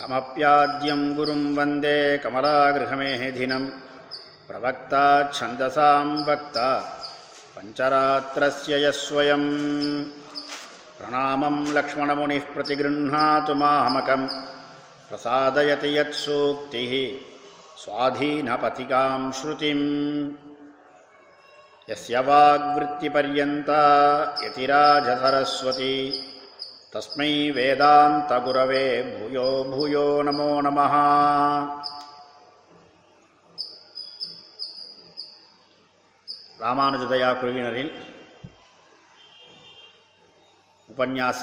कमप्याद्यं गुरुं वन्दे कमलागृहमेधिनं प्रवक्ता छन्दसां वक्ता पञ्चरात्रस्य यः स्वयं प्रणामं लक्ष्मणमुनिः प्रतिगृह्णातु मामकं प्रसादयति यत्सूक्तिः स्वाधीनपथिकां श्रुतिम्। यस्य वाग्वृत्तिपर्यन्ता यतिराजसरस्वती तस्मै वेदान्तगुरवे भूयो भूयो नमो नमः ராமானுஜதயா குழுவினரில் உபன்யாச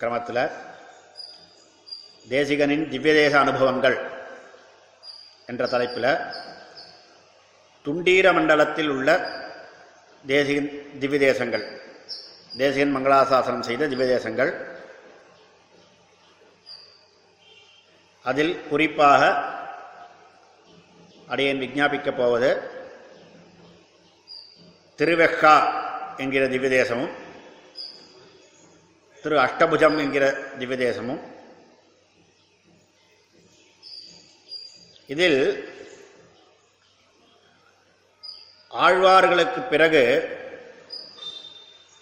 கிரமத்தில் தேசிகனின் திவ்யதேச அனுபவங்கள் என்ற தலைப்பில் துண்டீர மண்டலத்தில் உள்ள தேசிகன் திவ்ய தேசியன் மங்களாசாசனம் செய்த திவ்யதேசங்கள் அதில் குறிப்பாக அடையன் விஞ்ஞாபிக்கப் போவது திருவெக்கா என்கிற திவ்யதேசமும் திரு அஷ்டபுஜம் என்கிற திவ்யதேசமும் இதில் ஆழ்வார்களுக்கு பிறகு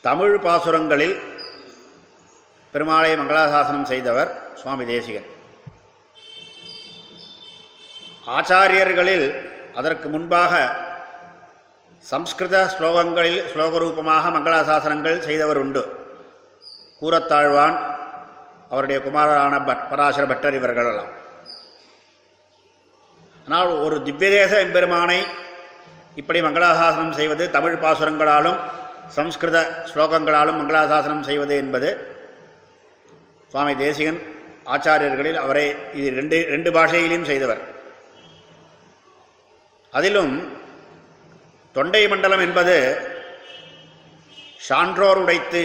தமிழ் பாசுரங்களில் பெருமாளை மங்களாசாசனம் செய்தவர் சுவாமி தேசிகன். ஆச்சாரியர்களில் அதற்கு முன்பாக சம்ஸ்கிருத ஸ்லோகங்களில் ஸ்லோகரூபமாக மங்களாசாசனங்கள் செய்தவர் உண்டு. கூரத்தாழ்வான் அவருடைய குமாரரான பட் பராசர பட்டர் இவர்களெல்லாம். ஆனால் ஒரு திவ்யதேச எம்பெருமானை இப்படி மங்களாசாசனம் செய்வது தமிழ் பாசுரங்களாலும் சம்ஸ்கிருத ஸ்லோகங்களாலும் மங்களாசாசனம் செய்வது என்பது சுவாமி தேசிகன் ஆச்சாரியர்களில் அவரை இது ரெண்டு ரெண்டு பாஷையிலும் செய்தவர். அதிலும் தொண்டை மண்டலம் என்பது சான்றோர் உடைத்து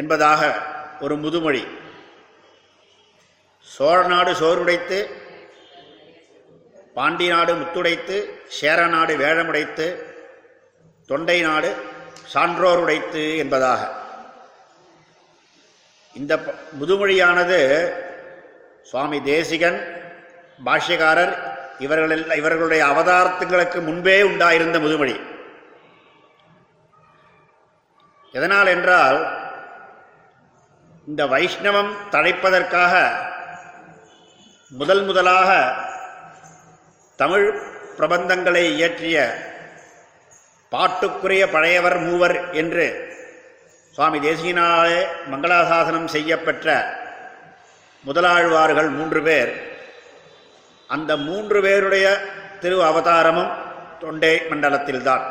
என்பதாக ஒரு முதுமொழி. சோழ நாடு சோறுடைத்து பாண்டி நாடு முத்துடைத்து சேர நாடு வேழமுடைத்து தொண்டை நாடு சான்றோர் உடைத்து என்பதாக. இந்த முதுமொழியானது சுவாமி தேசிகன் பாஷ்யக்காரர் இவர்களில் இவர்களுடைய அவதாரத்துங்களுக்கு முன்பே உண்டாயிருந்த முதுமொழி. எதனால் என்றால் இந்த வைஷ்ணவம் தழைப்பதற்காக முதல் முதலாக தமிழ் பிரபந்தங்களை இயற்றிய பாட்டுக்குரிய பழையவர் மூவர் என்று சுவாமி தேசியினாலே மங்களாசாசனம் செய்யப்பெற்ற முதலாழ்வார்கள் மூன்று பேர். அந்த மூன்று பேருடைய திரு அவதாரமும் தொண்டை மண்டலத்தில்தான்.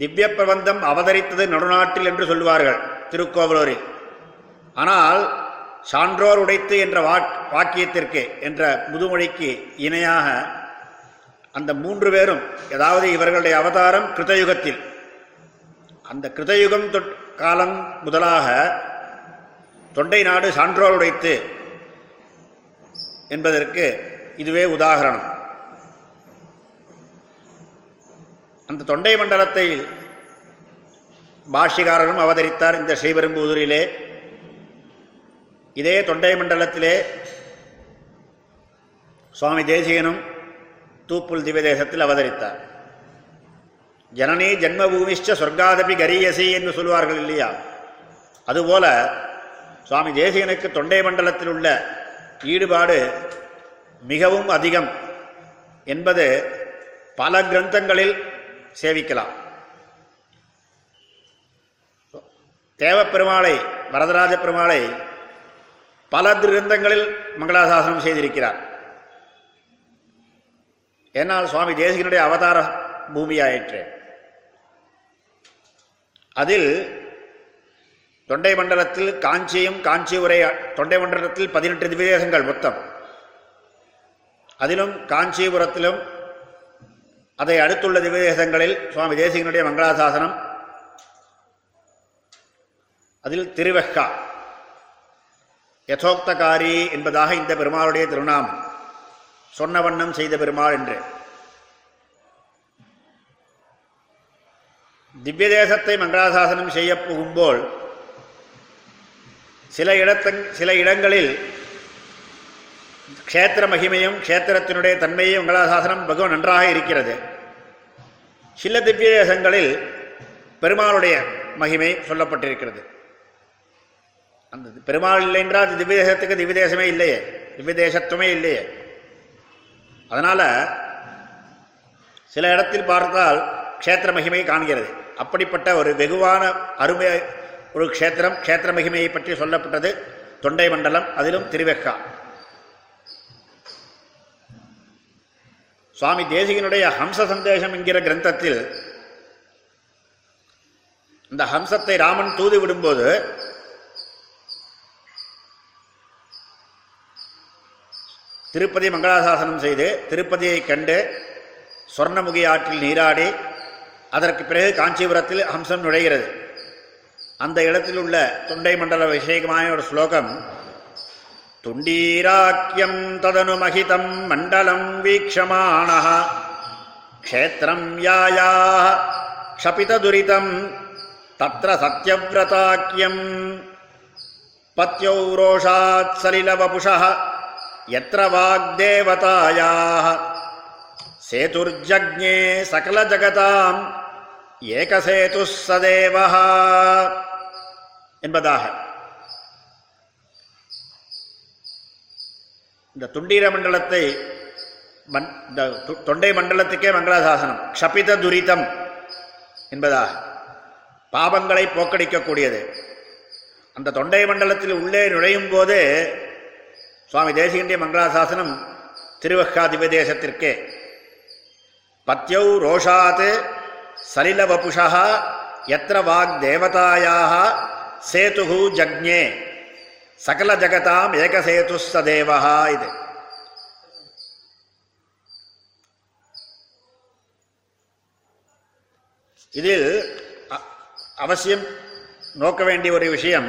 திவ்ய பிரபந்தம் அவதரித்தது நடுநாட்டில் என்று சொல்லுவார்கள் திருக்கோவலூரில். ஆனால் சான்றோர் உடைத்து என்ற வாக்கியத்திற்கு என்ற முதுமொழிக்கு இணையாக அந்த மூன்று பேரும் அதாவது இவர்களுடைய அவதாரம் கிருதயுகத்தில். அந்த கிருதயுகம் காலம் முதலாக தொண்டை நாடு சான்றோர் உடைத்து என்பதற்கு இதுவே உதாகரணம். அந்த தொண்டை மண்டலத்தை பாஷிகாரரும் அவதரித்தார் இந்த ஸ்ரீபெரும்புதூரிலே. இதே தொண்டை மண்டலத்திலே சுவாமி தேசிகனும் தூப்புல் திவ்யதேசத்தில் அவதரித்தார். ஜனனி ஜென்மபூமிஷ்ட சொர்க்காதபி கரியசி என்று சொல்வார்கள் இல்லையா? அதுபோல சுவாமி தேசிகனுக்கு தொண்டை மண்டலத்தில் உள்ள ஈடுபாடு மிகவும் அதிகம் என்பது பல கிரந்தங்களில் சேவிக்கலாம். தேவப்பெருமாளை வரதராஜ பெருமாளை பல கிரந்தங்களில் மங்களாசாசனம் செய்திருக்கிறார். ஏன்னால் சுவாமி தேசிகனுடைய அவதார பூமியாயிற்று. அதில் தொண்டை மண்டலத்தில் காஞ்சியும் காஞ்சி உரை தொண்டை மண்டலத்தில் பதினெட்டு திவ்யதேசங்கள் மொத்தம். அதிலும் காஞ்சிபுரத்திலும் அதை அடுத்துள்ள திவ்யதேசங்களில் சுவாமி தேசிகனுடைய மங்களாசாசனம். அதில் திருவெக்கா யதோக்தகாரி என்பதாக இந்த பெருமாளுடைய திருநாமம். சொன்ன வண்ணம் செய்த பெருமாள் என்று. திவ்ய தேசத்தை மங்களாசாசனம் செய்ய புகும்போல் சில இடத்த சில இடங்களில் க்ஷேத்திர மகிமையும் க்ஷேத்திரத்தினுடைய தன்மையும் மங்களாசாசனம் மிகவும் நன்றாக இருக்கிறது. சில திவ்ய தேசங்களில் பெருமாளுடைய மகிமை சொல்லப்பட்டிருக்கிறது. அந்த பெருமாள் இல்லை என்றால் அது திவ்ய தேசத்துக்கு திவ்ய தேசமே இல்லையே. திவ்ய தேசத்துவமே இல்லையே. அதனால் சில இடத்தில் பார்த்தால் க்ஷேத்திர மகிமை காண்கிறது. அப்படிப்பட்ட ஒரு வெகுவான அருமை ஒரு க்ஷேத்திரம் க்ஷேத்திர மகிமையை பற்றி சொல்லப்பட்டது தொண்டை மண்டலம் அதிலும் திருவெக்கா சுவாமி தேசிகனுடைய ஹம்ச சந்தேகம் என்கிற கிரந்தத்தில் இந்த ஹம்சத்தை ராமன் தூது விடும்போது திருப்பதி மங்களாசாசனம் செய்து திருப்பதியை கண்டு சொர்ணமுகி ஆற்றில் நீராடி அதற்கு பிறகு காஞ்சிபுரத்தில் ஹம்சம் நுழைகிறது. அந்த இடத்தில் உள்ள தொண்டை மண்டல விஷயமான ஒரு ஸ்லோகம் துண்டீராக்கியம் ததனு மகிதம் மண்டலம் வீக்ஷமான க்ஷேத்திரம் யாயா க்ஷபிததுரிதம் தத்ர சத்யவிரதாக்கியம் பத்யௌ ரோஷாத் சலிலவபுஷः यत्र वाग्देवतायाः सेतुर्जज्ञे सकलजगताम् ஏகசேது சதேவஹ என்பதாக இந்த துண்டீர மண்டலத்தை மண்- இந்த து- தொண்டை மண்டலத்துக்கே மங்களாசாசனம் க்ஷபித துரிதம் என்பதாக பாபங்களை போக்கடிக்கக்கூடியது அந்த தொண்டை மண்டலத்தில் உள்ளே நுழையும் போது சுவாமி தேசிகண்டிய மங்களாசாசனம் திருவக்காதிபதேசத்திற்கே. பத்யௌ ரோஷாத் சலிலவபுஷா எத்திர வாக் தேவதாயாக சேது ஜக்ஞே. சகல ஜகதாம் ஏகசேது சதேவா இது. இதில் அவசியம் நோக்க வேண்டிய ஒரு விஷயம்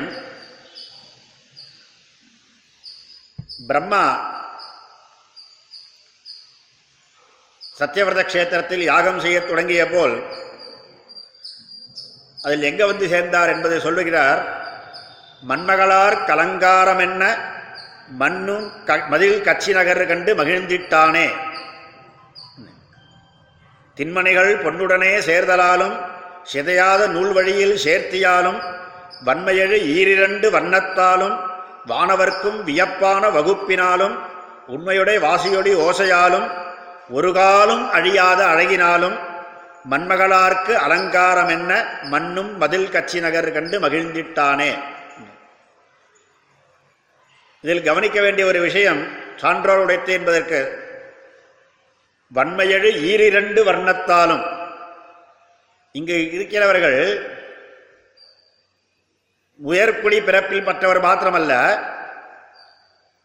பிரம்மா. சத்தியவிரத கஷேத்திரத்தில் யாகம் செய்ய தொடங்கிய போல் அதில் எங்கே வந்து சேர்ந்தார் என்பதை சொல்லுகிறார். மண்மகளார் கலங்காரம் என்ன? மண்ணும் க- மதில் கட்சி நகர் கண்டு மகிழ்ந்திட்டானே. திண்மணிகள் பொன்னுடனே சேர்தலாலும் சிதையாத நூல் வழியில் சேர்த்தியாலும் வன்மையழு ஈரிரண்டு வண்ணத்தாலும் வானவர்க்கும் வியப்பான வகுப்பினாலும் உண்மையுடைய வாசியொடி ஓசையாலும் ஒரு காலம் அழியாத அழகினாலும் மண்மகளார்க்கு அலங்காரம் என்ன மண்ணும் மதில் கட்சி நகர் கண்டு மகிழ்ந்திட்டானே. இதில் கவனிக்க வேண்டிய ஒரு விஷயம் சான்றோர் உடைத்து என்பதற்கு வன்மையழு ஈரிரண்டு வர்ணத்தாலும் இங்கு இருக்கிறவர்கள் உயர்குடி பிறப்பில் மற்றவர் மாத்திரமல்ல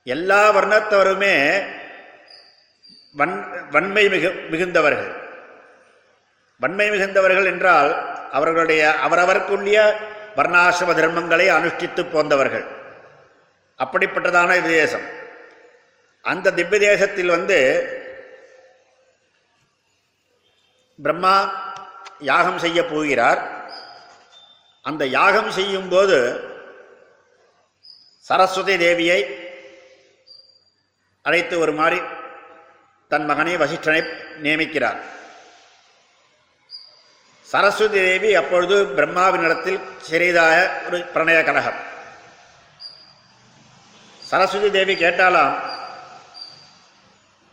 எல்லா வர்ணத்தவருமே வன் வன்மை மிகு மிகுந்தவர்கள். வன்மை மிகுந்தவர்கள் என்றால் அவர்களுடைய அவரவர்க்குரிய வர்ணாசிரம தர்மங்களை அனுஷ்டித்து போந்தவர்கள். அப்படிப்பட்டதான இது தேசம் அந்த திவ்ய தேசத்தில் வந்து பிரம்மா யாகம் செய்ய போகிறார். அந்த யாகம் செய்யும் போது சரஸ்வதி தேவியை அழைத்து ஒரு தன் மகனை வசிஷ்டனை நியமிக்கிறார். சரஸ்வதி தேவி அப்பொழுது பிரம்மாவினிடத்தில் சிறிதாக ஒரு பிரணய கலகம் சரஸ்வதி தேவி கேட்டாலாம்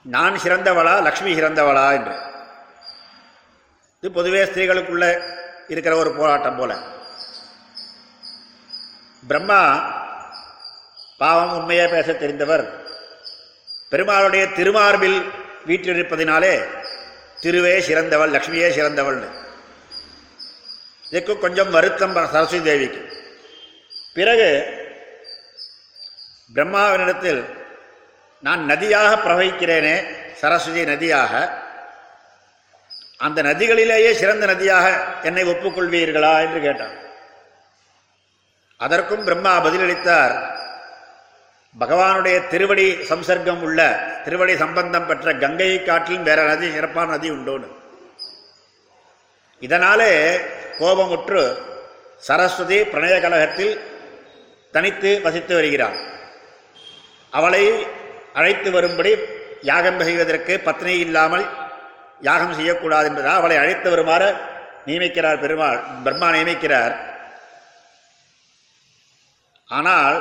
நான் சிறந்தவளா லக்ஷ்மி சிறந்தவளா? என்று. இது பொதுவே ஸ்திரீகளுக்குள்ள இருக்கிற ஒரு போராட்டம் போல. பிரம்மா பாவம் உண்மையே பேச தெரிந்தவர். பெருமாளுடைய திருமார்பில் வீற்றிருப்பதினாலே திருவே சிறந்தவள் லக்ஷ்மியே சிறந்தவள்னு. இதுக்கு கொஞ்சம் வருத்தம் சரஸ்வதி தேவிக்கு. பிறகு பிரம்மாவினிடத்தில் நான் நதியாக பிரவகிக்கிறேனே சரஸ்வதி நதியாக. அந்த நதிகளிலேயே சிறந்த நதியாக என்னை ஒப்புக்கொள்வீர்களா என்று கேட்டான். அதற்கும் பிரம்மா பதிலளித்தார். பகவானுடைய திருவடி சம்சர்க்கம் உள்ள திருவடி சம்பந்தம் பெற்ற கங்கையை காட்டிலும் வேற நதி சிறப்பான நதி உண்டோன்னு. இதனாலே கோபமுற்று சரஸ்வதி பிரணய கழகத்தில் தனித்து வசித்து வருகிறாள் அவளை அழைத்து வரும்படி யாகம் செய்வதற்கு பத்னி இல்லாமல் யாகம் செய்யக்கூடாது என்பதால் அவளை அழைத்து வருமாறு நியமிக்கிறார் பெருமாள் பிரம்மா நியமிக்கிறார். ஆனால்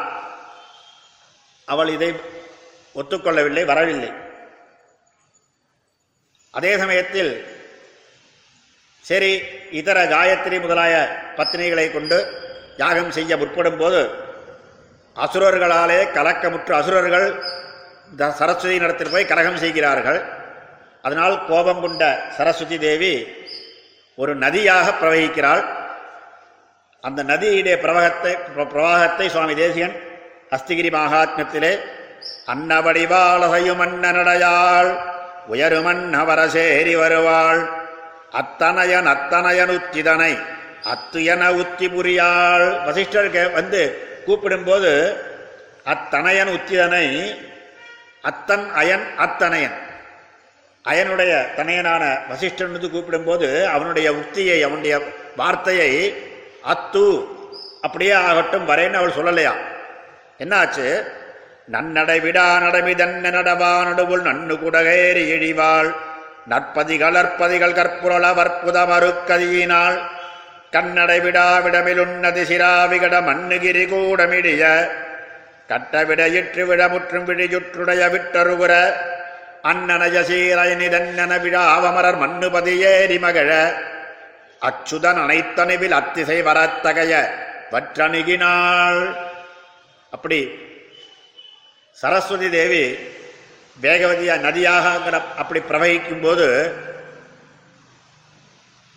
அவள் இதை ஒத்துக்கொள்ளவில்லை வரவில்லை. அதே சமயத்தில் சரி இதர காயத்ரி முதலாய பத்தினிகளை கொண்டு யாகம் செய்ய முற்படும் போது அசுரர்களாலே கலக்கமுற்று அசுரர்கள் சரஸ்வதி நடத்தில் போய் கலகம் செய்கிறார்கள். அதனால் கோபம் கொண்ட சரஸ்வதி தேவி ஒரு நதியாக பிரவகிக்கிறாள். அந்த நதியுடைய பிரவகத்தை பிரவாகத்தை சுவாமி தேசியன் அஸ்திகிரி மகாத்மியத்திலே அன்னவடிவாளசையும் அன்னனடையாள் உயருமன்னவரசேரி வருவாள் அத்தனையன் அத்தனையன் உத்திதனை அத்துயன உத்தி புரியாள். வசிஷ்டர் வந்து கூப்பிடும்போது அத்தனையன் உத்திதனை அத்தன் அயன் அத்தனையன். அயனுடைய தனையனான வசிஷ்டன் கூப்பிடும்போது அவனுடைய உத்தியை அவனுடைய வார்த்தையை அத்து. அப்படியே ஆகட்டும் வரேன்னு அவள் சொல்லலையா? என்னாச்சு? நன்னடை விடா நடமிதன்ன நடவா நடுவுள் நன்னு குடகேறி இழிவாள். நற்பதிகள் அற்பதிகள் கற்புரள வற்புத மறுக்கதியினாள். கண்ணடை விடா விடமிலுன்னதி சிராவிகட மண்ணுகிரி கூடமிடிய. கட்டவிட இற்று விட முற்றும் விழியுற்றுடைய விட்டருகுற. அன்னனய சீரயனிதன்னன விழாவமரர் மண்ணுபதி ஏறி மகிழ. அச்சுதன் அனைத்தனுவில் அத்திசை வரத்தகைய வற்றணுகினாள். அப்படி சரஸ்வதி தேவி வேகவதியா நதியாக அப்படி பிரவகிக்கும் போது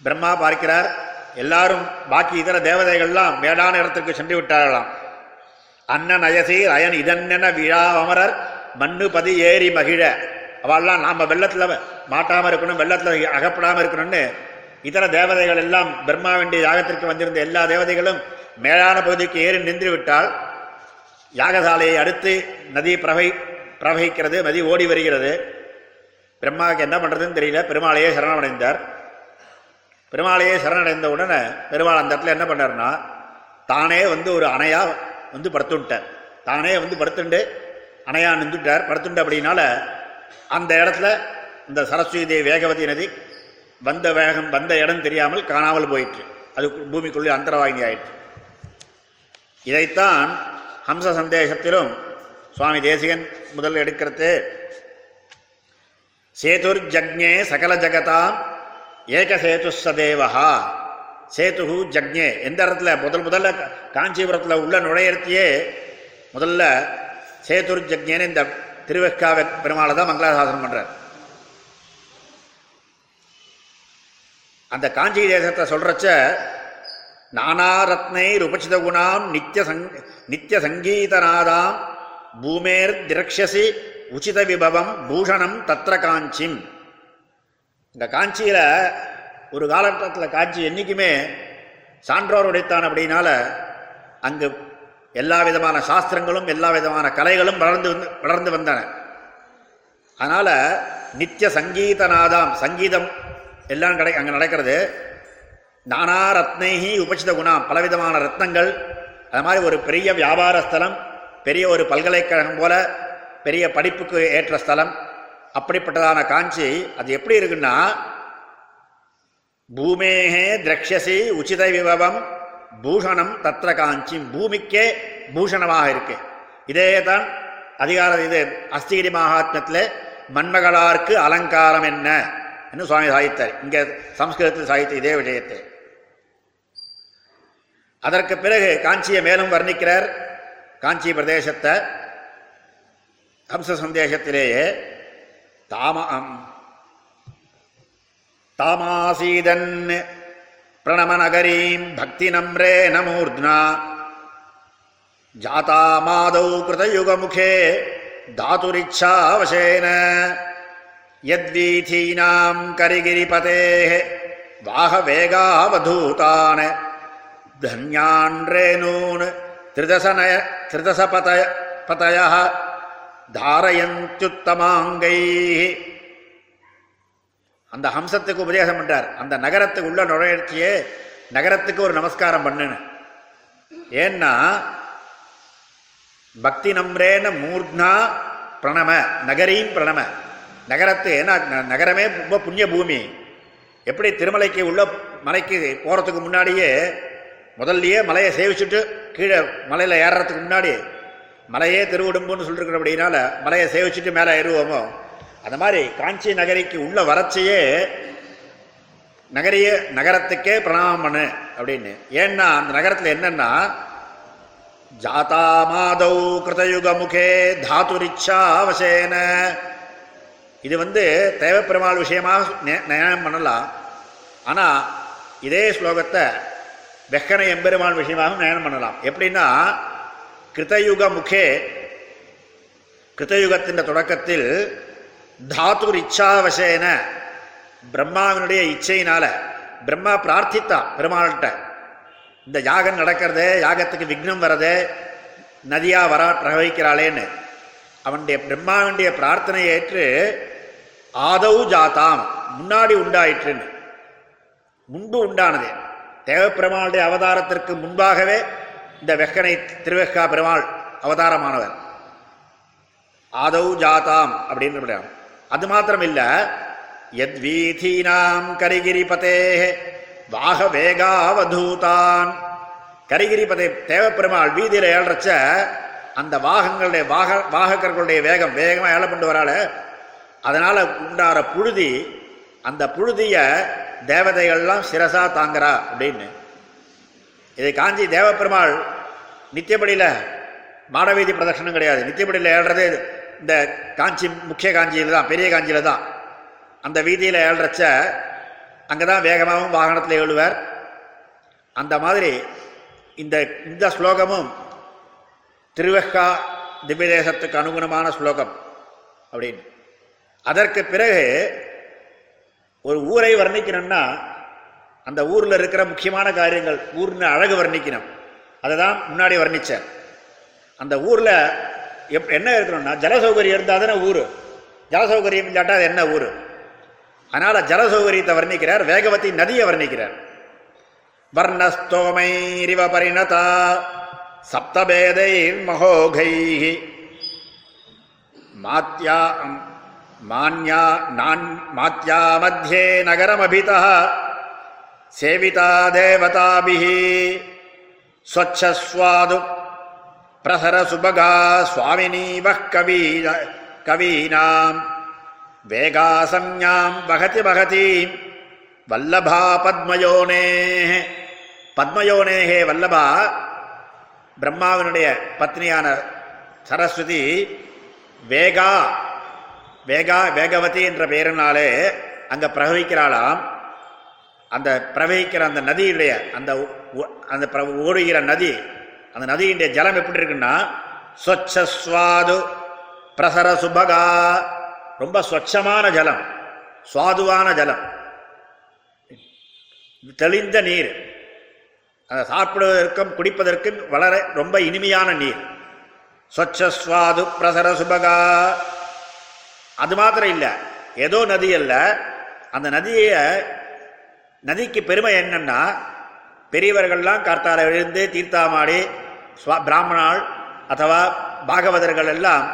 பிரம்மா பார்க்கிறார் எல்லாரும் பாக்கி இதர தேவதைகள்லாம் மேடான இடத்துக்கு சென்று விட்டார்களாம். அண்ணன் அயசி அயன் இதன்னென விழா அமரர் மண்ணு பதி ஏறி மகிழ. அவள்லாம் நாம வெள்ளத்துல மாட்டாம இருக்கணும் வெள்ளத்துல அகப்படாம இருக்கணும்னு இதர தேவதைகள் எல்லாம் பிரம்மாவின் யாகத்திற்கு வந்திருந்த எல்லா தேவதைகளும் மேலான பகுதிக்கு ஏறி நின்றுவிட்டால் யாகசாலையை அடுத்து நதி பிரவை பிரவகிக்கிறது நதி ஓடி வருகிறது. பிரம்மாவுக்கு என்ன பண்ணுறதுன்னு தெரியல. பெருமாளையே சரணமடைந்தார் பெருமாளையே சரணடைந்த உடனே பெருமாள் அந்த இடத்துல என்ன பண்ணார்னா தானே வந்து ஒரு அணையாக வந்து படுத்துட்டார். தானே வந்து படுத்துண்டு அணையாக நின்றுட்டார். படுத்துண்டு அப்படின்னால அந்த இடத்துல இந்த சரஸ்வதி தேவி வேகவதி நதி வந்த வேகம் வந்த இடம் தெரியாமல் காணாமல் போயிற்று. அது பூமிக்குள்ளே அந்தரவாகினி ஆயிற்று. இதைத்தான் ஹம்ச சந்தேசத்திலும் சுவாமி தேசிகன் முதல் எடுக்கிறது. சேதுர் ஜக்ஞே சகல ஜகதாம் ஏக சேது சதேவஹா சேதுகு ஜக்ஞே. எந்த இடத்துல? முதல் முதல்ல காஞ்சிபுரத்தில் உள்ள நுழையிறத்தையே முதல்ல சேதுர் ஜக்ஞேன்னு இந்த திருவெக்காவ பெருமாளை தான் மங்களாசாசனம் பண்ணுறார் அந்த காஞ்சி தேசத்தை சொல்றச்ச நானாரத்னை உபசித குணாம் நித்திய சங் நித்திய சங்கீதநாதாம் பூமேர் திரக்ஷசி உச்சித விபவம் பூஷணம் தத்திர காஞ்சிம். இந்த காஞ்சியில் ஒரு காலகட்டத்தில் காஞ்சி என்றைக்குமே சான்றோர் உடைத்தான் அப்படின்னால அங்கு எல்லா விதமான சாஸ்திரங்களும் எல்லா விதமான கலைகளும் வளர்ந்து வந்து வளர்ந்து வந்தன. அதனால் நித்திய சங்கீதநாதாம் சங்கீதம் எல்லாம் கடை அங்கே நடக்கிறது. நானா ரத்னைஹி உபசித குணாம் பலவிதமான ரத்னங்கள். அது மாதிரி ஒரு பெரிய வியாபார ஸ்தலம் பெரிய ஒரு பல்கலைக்கழகம் போல பெரிய படிப்புக்கு ஏற்ற ஸ்தலம். அப்படிப்பட்டதான காஞ்சி அது எப்படி இருக்குன்னா பூமேகே திரக்ஷசி உச்சித விபவம் பூஷணம் தத்திர காஞ்சி பூமிக்கே பூஷணமாக இருக்கு. இதே தான் அதிகார இது அஸ்திகிரி மகாத்மத்தில் மன்மகளார்க்கு அலங்காரம் என்ன? என்று சுவாமி சாதித்தார் இங்கே சம்ஸ்கிருதத்தில் சாதித்த இதே விஷயத்தை அதற்கு பிறகு காஞ்சியை மேலும் வர்ணிக்கிறார் காஞ்சி பிரதேசத்தை ஹம்ச சந்தேகத்திலேயே தாம தாமாசீதன் பிரணமநகரீம் பக்தி நம்ரே நமூர்த்னா ஜாதா மாதௌ கிருதயுகமுகே தாதுரிச்சாவசேன யத்வீதீனாம் கரிகிரிபதேः வாகவேகாவதூதான் தன்யான் ரேனூன் திரிதசனய திரிதசபதய பதய தாரயந்துத்தமாங்கை அந்த ஹம்சத்துக்கு உபதேசம் பண்றார் அந்த நகரத்துக்கு உள்ள நுழைச்சியே நகரத்துக்கு ஒரு நமஸ்காரம் பண்ணுன்னு ஏன்னா பக்தி நம்ரேன மூர்த்னா பிரணம நகரீம் பிரணம நகரத்து ஏன்னா நகரமே ரொம்ப புண்ணிய பூமி. எப்படி திருமலைக்கு உள்ள மலைக்கு போகிறதுக்கு முன்னாடியே முதல்லையே மலையை சேவிச்சுட்டு கீழே மலையில் ஏறுறதுக்கு முன்னாடி மலையே திருவிடும்புன்னு சொல்லிருக்கிற அப்படின்னால மலையை சேவிச்சுட்டு மேலே ஏறுவோமோ? அந்த மாதிரி காஞ்சி நகரிக்கு உள்ள வரச்சையே நகரிய நகரத்துக்கே பிரணாமம் பண்ணு அப்படின்னு. ஏன்னா அந்த நகரத்தில் என்னன்னா ஜாதா மாதௌ கிருதயுக முகே தாத்துரிச்சாவசேன இது வந்து தேவப்பெருமாள் விஷயமாக நியாயம் பண்ணலாம். ஆனால் இதே ஸ்லோகத்தை வெக்கன எம்பெருமாள் விஷயமாக நயனம் பண்ணலாம். எப்படின்னா கிருதயுக முகே கிருதயுகத்தின் தொடக்கத்தில் தாத்துர் இச்சாவசேன பிரம்மாவினுடைய இச்சையினால பிரம்மா பிரார்த்தித்தான் பெருமாள்கிட்ட. இந்த யாகம் நடக்கிறது யாகத்துக்கு விக்னம் வர்றது நதியாக வரா பிரவகிக்கிறாளேன்னு. அவனுடைய பிரம்மாவனுடைய பிரார்த்தனை ஏற்று ஆதௌ ஜாதாம் முன்னாடி உண்டாயிற்றுன்னு முன்பு உண்டானது. தேவப்பெருமாளுடைய அவதாரத்திற்கு முன்பாகவே இந்த வெக்கனை திருவெக்கா பெருமாள் அவதாரமானவர். ஆதௌ ஜாதாம் அப்படின்னு அது மாத்திரம் யத் வீதீனாம் கரிகிரிபதே வாக வேகாவதூதான். கரிகிரிபதே தேவப்பெருமாள் வீதியில் ஏழறச்ச அந்த வாகங்களுடைய வாக வாகக்கர்களுடைய வேகம் வேகமாக ஏழை கொண்டு வரால அதனால் உண்டாகிற புழுதி அந்த புழுதியை தேவதைகள்லாம் சிரசா தாங்கிறா அப்படின்னு. இதை காஞ்சி தேவப்பெருமாள் நித்தியப்படியில் மாடவீதி பிரதட்சணம் கிடையாது. நித்தியப்படியில் ஏழுறது இந்த காஞ்சி முக்கிய காஞ்சியில் தான் பெரிய காஞ்சியில் தான். அந்த வீதியில் ஏழுறச்ச அங்கே தான் வேகமாகவும் வாகனத்தில் எழுவார் அந்த மாதிரி இந்த இந்த ஸ்லோகமும் திருவெக்கா திவ்ய தேசத்துக்கு அனுகுணமான ஸ்லோகம் அப்படின்னு. அதற்கு பிறகு ஒரு ஊரை வர்ணிக்கணும்னா அந்த ஊரில் இருக்கிற முக்கியமான காரியங்கள் ஊர்னு அழகு வர்ணிக்கணும். அதை தான் முன்னாடி வர்ணித்தேன் அந்த ஊரில் எப் என்ன இருக்கணும்னா ஜலசௌகரியம் இருந்தால் தானே ஊர். ஜலசௌகரியம் இல்லாட்டா அது என்ன ஊர்? அதனால் ஜலசௌகரியத்தை வர்ணிக்கிறார் வேகவதி நதியை வர்ணிக்கிறார். வர்ணஸ்தோமைரிவ பரிணதா. சப்தபேதைர் மகோகை மாத்யா மான்யா நான் மாத்யா மத்தியே நகரமபிதः சேவிதா தேவதாபிः स्वच्छस्वादु प्रसरसुभगा स्वामिनीवः कवी कवीनाम् வேகாசம்யாம் வகதி வகதீம் வல்லபா பத்மயோனேஹ பத்மயோனேஹே வல்லபா பிரம்மாவினுடைய பத்னியான சரஸ்வதி வேகா வேகா வேகவதி என்ற பெயரினாலே அங்கே பிரவகிக்கிறாளாம். அந்த பிரவகிக்கிற அந்த நதியுடைய அந்த அந்த பிர- ஓடுகிற நதி அந்த நதியினுடைய ஜலம் எப்படி இருக்குன்னா ஸ்வச்சஸ்வாது பிரசர சுபகா ரொம்ப ஸ்வச்சமான ஜலம் சுவாதுவான ஜலம். தெளிந்த நீர். அதை சாப்பிடுவதற்கும் குடிப்பதற்கும் வளர ரொம்ப இனிமையான நீர். ஸ்வச்சஸ்வாது பிரசர சுபகா. அது மாத்திரம் இல்லை. ஏதோ நதி அல்ல. அந்த நதியை நதிக்கு பெருமை என்னன்னா பெரியவர்கள்லாம் கார்த்தால எழுந்து தீர்த்தாமாடி ஸ்வா பிராமணால் அथवा பாகவதர்கள் எல்லாம்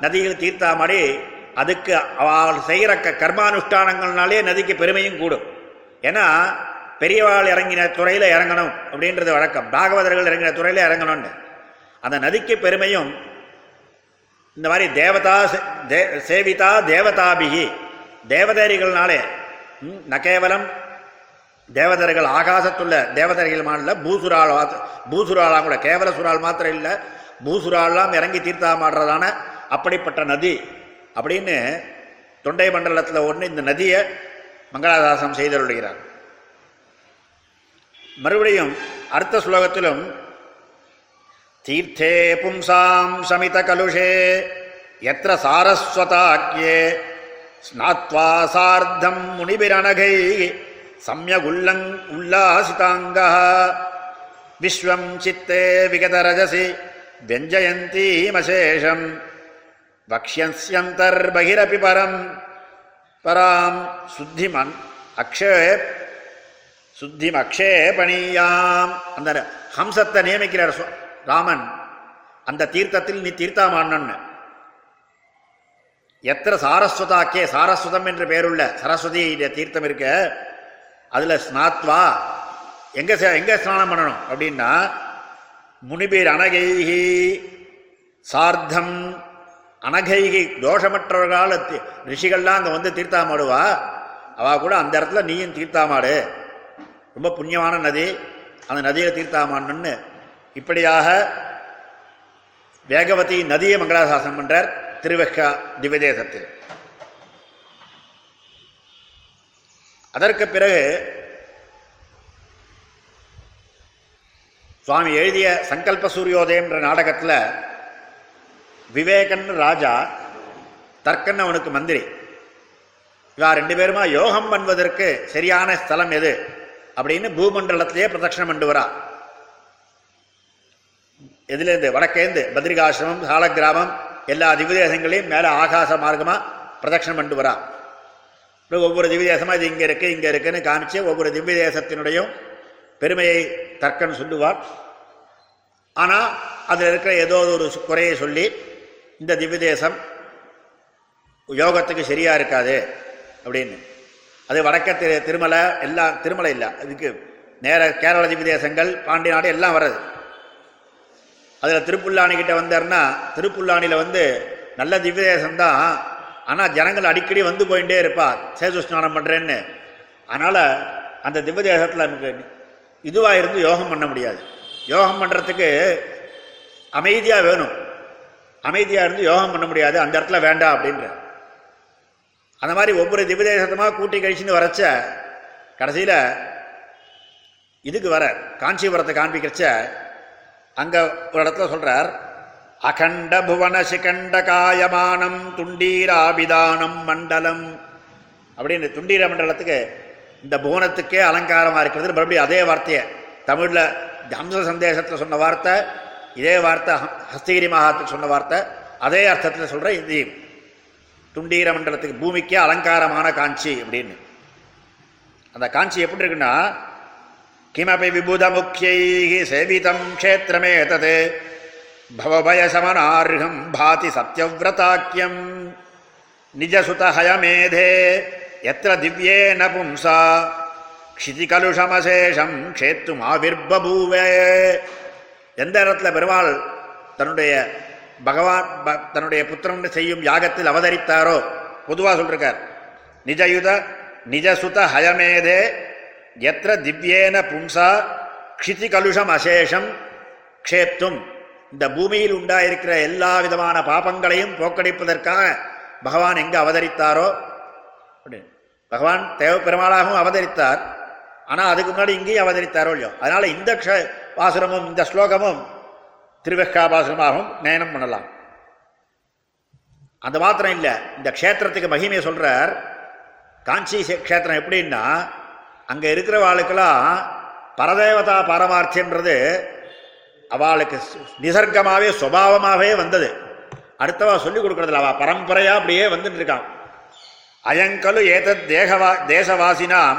நதியில் தீர்த்தாமாடி அதுக்கு அவள் செய்கிற க கர்மானுஷ்டானங்கள்னாலே நதிக்கு பெருமையும் கூடும். ஏன்னா பெரியவாள் இறங்கின துறையில் இறங்கணும் அப்படின்றது வழக்கம். பாகவதர்கள் இறங்கின துறையில் இறங்கணும்னு. அந்த நதிக்கு பெருமையும் இந்த மாதிரி தேவதா சே- தே- சேவிதா தேவதாபிகி தேவதேரிகள்னாலே ம், ந கேவலம் தேவதர்கள் ஆகாசத்துள்ள தேவதர்கள் மாடல பூசுரால் மாத்த- கூட கேவல சுரால் மாத்திரம் இல்லை பூசுராலாம் இறங்கி தீர்த்தாமாடுறதான அப்படிப்பட்ட நதி அப்படின்னு தொண்டை மண்டலத்தில் ஒன்று இந்த நதியை மங்களாதாசம் செய்தருளுகிறார். மறுபடியும் அடுத்த ஸ்லோகத்திலும் தீர்த்தே பும்சாம் சமித கலுஷே எத்திர சாரஸ்வதாக்கியே ஸ்நாத்வா சார்த்தம் முனிபிரணகை சம்யகுல்லங் உல்லாசிதாங்க விஸ்வம் சித்தே விகதரஜசி व्यञ्जयन्तीमशेषम् वक्ष्यन्स्यन्तर्बहिरपि परम् பராம் சுத்திமன் சுத்தி சுத்திம் அக்ஷேபணியாம் அந்த ஹம்சத்தை நியமிக்கிறார் சு- ராமன். அந்த தீர்த்தத்தில் நீ தீர்த்தாமான்னு. எத்திர சாரஸ்வதாக்கே சாரஸ்வதம் என்று பெயருள்ள சரஸ்வதி தீர்த்தம் இருக்க அதில் ஸ்நாத்வா எங்கே எங்கே ஸ்நானம் பண்ணணும்? அப்படின்னா முனிபீர் அனகைகி சார்த்தம் அனகைகி தோஷமற்றவர்களால் ரிஷிகள்லாம் அங்கே வந்து தீர்த்தாமாடுவா. அவ கூட அந்த இடத்துல நீயும் தீர்த்தாமாடு. ரொம்ப புண்ணியமான நதி அந்த நதியை தீர்த்தாமான்னு இப்படியாக வேகவதி நதியை மங்களாசாசனம் பண்றார் திருவெக்கா திவ்யதேசத்தில். அதற்கு பிறகு சுவாமி எழுதிய சங்கல்ப சூரியோதயம்ன்ற நாடகத்தில் விவேகன் ராஜா தர்க்கன் அவனுக்கு மந்திரி. இவா ரெண்டு பேருமா யோகம் பண்ணுவதற்கு சரியான ஸ்தலம் எது? அப்படின்னு பூமண்டலத்திலேயே பிரதட்சணம் பண்ணி வரா எதுலேருந்து வடக்கேந்து பத்ரிகாசிரமம் சாலக்கிராமம் எல்லா திவ்யதேசங்களையும் மேலே ஆகாச மார்க்கமாக பிரதட்சணம் பண்ணி வரா ஒவ்வொரு திவ்யதேசமாக இது இங்கே இருக்குது இங்கே இருக்குன்னு காமிச்சு ஒவ்வொரு திவ்யதேசத்தினுடைய பெருமையை தர்க்கன்னு சொல்லுவார் ஆனால் அதில் இருக்கிற ஏதோ ஒரு குறையை சொல்லி இந்த திவ்யதேசம் யோகத்துக்கு சரியாக இருக்காது அப்படின்னு. அது வடக்க திரு திருமலை எல்லாம் திருமலை இல்லை. இதுக்கு நேர கேரள திவ்யதேசங்கள் பாண்டி நாடு எல்லாம் வர்றது. அதில் திருப்புல்லானி வந்தார்னா வந்தாருன்னா திருப்புல்லானியில் வந்து நல்ல திவ்யதேசம் தான் ஆனால் ஜனங்கள் அடிக்கடி வந்து போயிட்டே இருப்பா. சேது ஸ்நானம் பண்ணுறேன்னு அதனால் அந்த திவ்யதேசத்தில் நமக்கு இதுவாக இருந்து யோகம் பண்ண முடியாது. யோகம் பண்ணுறதுக்கு அமைதியாக வேணும். அமைதியாக இருந்து யோகம் பண்ண முடியாது. அந்த இடத்துல வேண்டாம் அப்படின்ற அந்த மாதிரி ஒவ்வொரு திவ்யதேசத்தமாக கூட்டி கழிச்சுன்னு வரச்ச கடைசியில் இதுக்கு வர காஞ்சிபுரத்தை காண்பிக்கிறச்ச அங்கே ஒரு இடத்துல சொல்கிறார் அகண்ட புவன சிகண்ட காயமானம் துண்டீராபிதானம் மண்டலம். அப்படின்னு துண்டீர மண்டலத்துக்கு இந்த புவனத்துக்கே அலங்காரமாக இருக்கிறது மறுபடியும் அதே வார்த்தையை தமிழில் ஹம்ச சந்தேசத்தில் சொன்ன வார்த்தை இதே வார்த்தை ஹ- ஹஸ்தகிரி மகாத்துக்கு சொன்ன வார்த்தை அதே அர்த்தத்தில் சொல்கிற இது துண்டீர மண்டலத்துக்கு பூமிக்கே அலங்காரமான காஞ்சி அப்படின்னு. அந்த காஞ்சி எப்படி இருக்குன்னா கிமபி விபுத முக்கியை சேவிதம் க்ஷேத்திரமேதத் பவபயசமனார்ஹம் பாதி சத்யவிரதாக்கியம் நிஜசுதஹயமேதே எத்திர திவ்யே ந பும்சா க்ஷிதிகலுஷமசேஷம் க்ஷேத்தும் ஆவிர்பூவே எந்த இடத்துல பெருமாள் தன்னுடைய பகவான் ப- தன்னுடைய புத்திரன் செய்யும் யாகத்தில் அவதரித்தாரோ? பொதுவாக சொல்றார். நிஜயுத நிஜசுத ஹயமேதே எத்திர திவ்யேன பும்சா க்ஷிதி கலுஷம் அசேஷம் க்ஷேப்தும் இந்த பூமியில் உண்டாயிருக்கிற எல்லா விதமான பாபங்களையும் போக்கடிப்பதற்காக பகவான் எங்கு அவதரித்தாரோ? அப்படின்னு. பகவான் தேவ பெருமாளாகவும் அவதரித்தார். ஆனால் அதுக்கு முன்னாடி இங்கேயும் அவதரித்தாரோ இல்லையோ? அதனால இந்த க்ஷ வாசுரமும் இந்த ஸ்லோகமும் திருவெக்காபாசனமாகவும் நயனம் பண்ணலாம். அந்த மாத்திரம் இல்லை. இந்த க்ஷேத்திரத்துக்கு மகிமையை சொல்கிறார் காஞ்சி க்ஷேத்திரம் எப்படின்னா இருக்கிற இருக்கிறவாளுக்கெல்லாம் பரதேவதா பரமார்த்தியன்றது அவளுக்கு நிசர்க்கமாகவே சுபாவமாகவே வந்தது. அடுத்தவா சொல்லிக் கொடுக்கறதில்ல. அவள் பரம்பரையாக அப்படியே வந்துட்டு இருக்கான் அயங்கலு ஏதத் தேகவா தேசவாசினாம்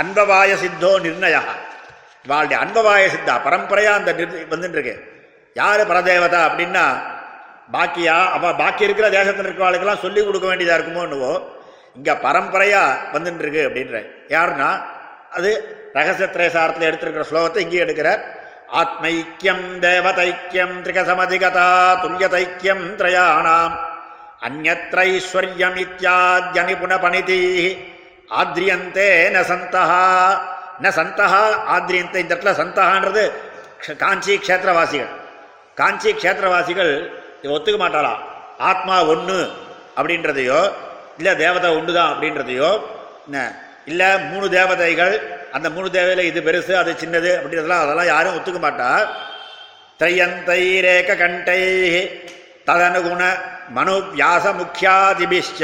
அன்பவாய சித்தோ நிர்ணயா இவாளுடைய அன்பவாய சித்தா பரம்பரையாக அந்த நிர் வந்துட்டு யார் பரதேவதா அப்படின்னா பாக்கியா அப்போ பாக்கி இருக்கிற தேசத்தில் இருக்கிறவளுக்கெல்லாம் சொல்லி கொடுக்க வேண்டியதாக இருக்குமோ என்னவோ இங்கே பரம்பரையாக வந்துட்டு இருக்கு அப்படின்ற. யாருன்னா அது ரகசிய திரேசாரத்தில் எடுத்திருக்கிற ஸ்லோகத்தை இங்கே எடுக்கிறார் ஆத்மைக்கியம் தேவதைக்கியம் திரிகசமதிகதா துல்யதைக்கியம் திரயாணாம். அந்நத்ரைஸ்வர்யமித்யாத்யனி புனபனிதி ஆத்ரியந்தே ந சந்தஹா ந சந்தஹா ஆத்ரியந்தே இந்த இடத்துல சந்தஹான்றது காஞ்சி க்ஷேத்திரவாசிகள். காஞ்சி க்ஷேத்திரவாசிகள் ஒத்துக்க மாட்டாளாம். ஆத்மா ஒன்று அப்படின்றதையோ இல்லை தேவதை ஒன்று தான் அப்படின்றதையோ இல்லை மூணு தேவதைகள் அந்த மூணு தேவையில் இது பெருசு அது சின்னது அப்படின்றதெல்லாம் அதெல்லாம் யாரும் ஒத்துக்க மாட்டா. தையந்தைரேக கண்டை ததனுகுண மனு வியாச முக்கியாதிபிஷ்ச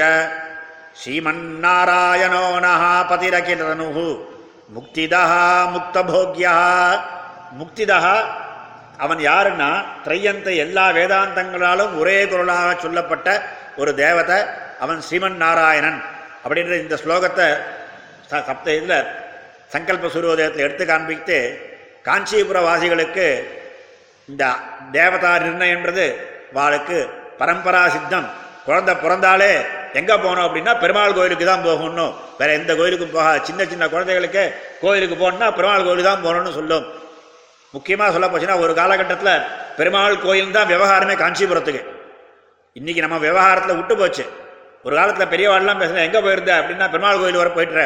ஸ்ரீமன்னாராயணோ நகா பதிரகிலனு முக்திதா முக்தபோக்யா. முக்திதா அவன் யாருன்னா திரையந்த எல்லா வேதாந்தங்களாலும் ஒரே குரலாக சொல்லப்பட்ட ஒரு தேவதை அவன் ஸ்ரீமன் நாராயணன். அப்படின்ற இந்த ஸ்லோகத்தை ச- சப்த இதில் சங்கல்ப சூரியோதயத்தில் எடுத்து காண்பித்து காஞ்சிபுர வாசிகளுக்கு இந்த தேவதா நிர்ணயம்ன்றது வாளுக்கு பரம்பரா சித்தம். குழந்தை பிறந்தாலே எங்கே போகணும் அப்படின்னா பெருமாள் கோயிலுக்கு தான் போகணும். வேற எந்த கோயிலுக்கும் போகாது. சின்ன சின்ன குழந்தைகளுக்கு கோயிலுக்கு போகணும்னா பெருமாள் கோயிலுக்கு தான் போகணும்னு சொல்லும். முக்கியமாக சொல்ல போச்சுன்னா ஒரு காலகட்டத்தில் பெருமாள் கோயில் தான் விவகாரமே காஞ்சிபுரத்துக்கு. இன்னைக்கு நம்ம விவகாரத்தில் விட்டு போச்சு. ஒரு காலத்தில் பெரியவாள்லாம் பேசுனா எங்கே போயிருந்த? அப்படின்னா பெருமாள் கோயில் வர போயிட்டுற.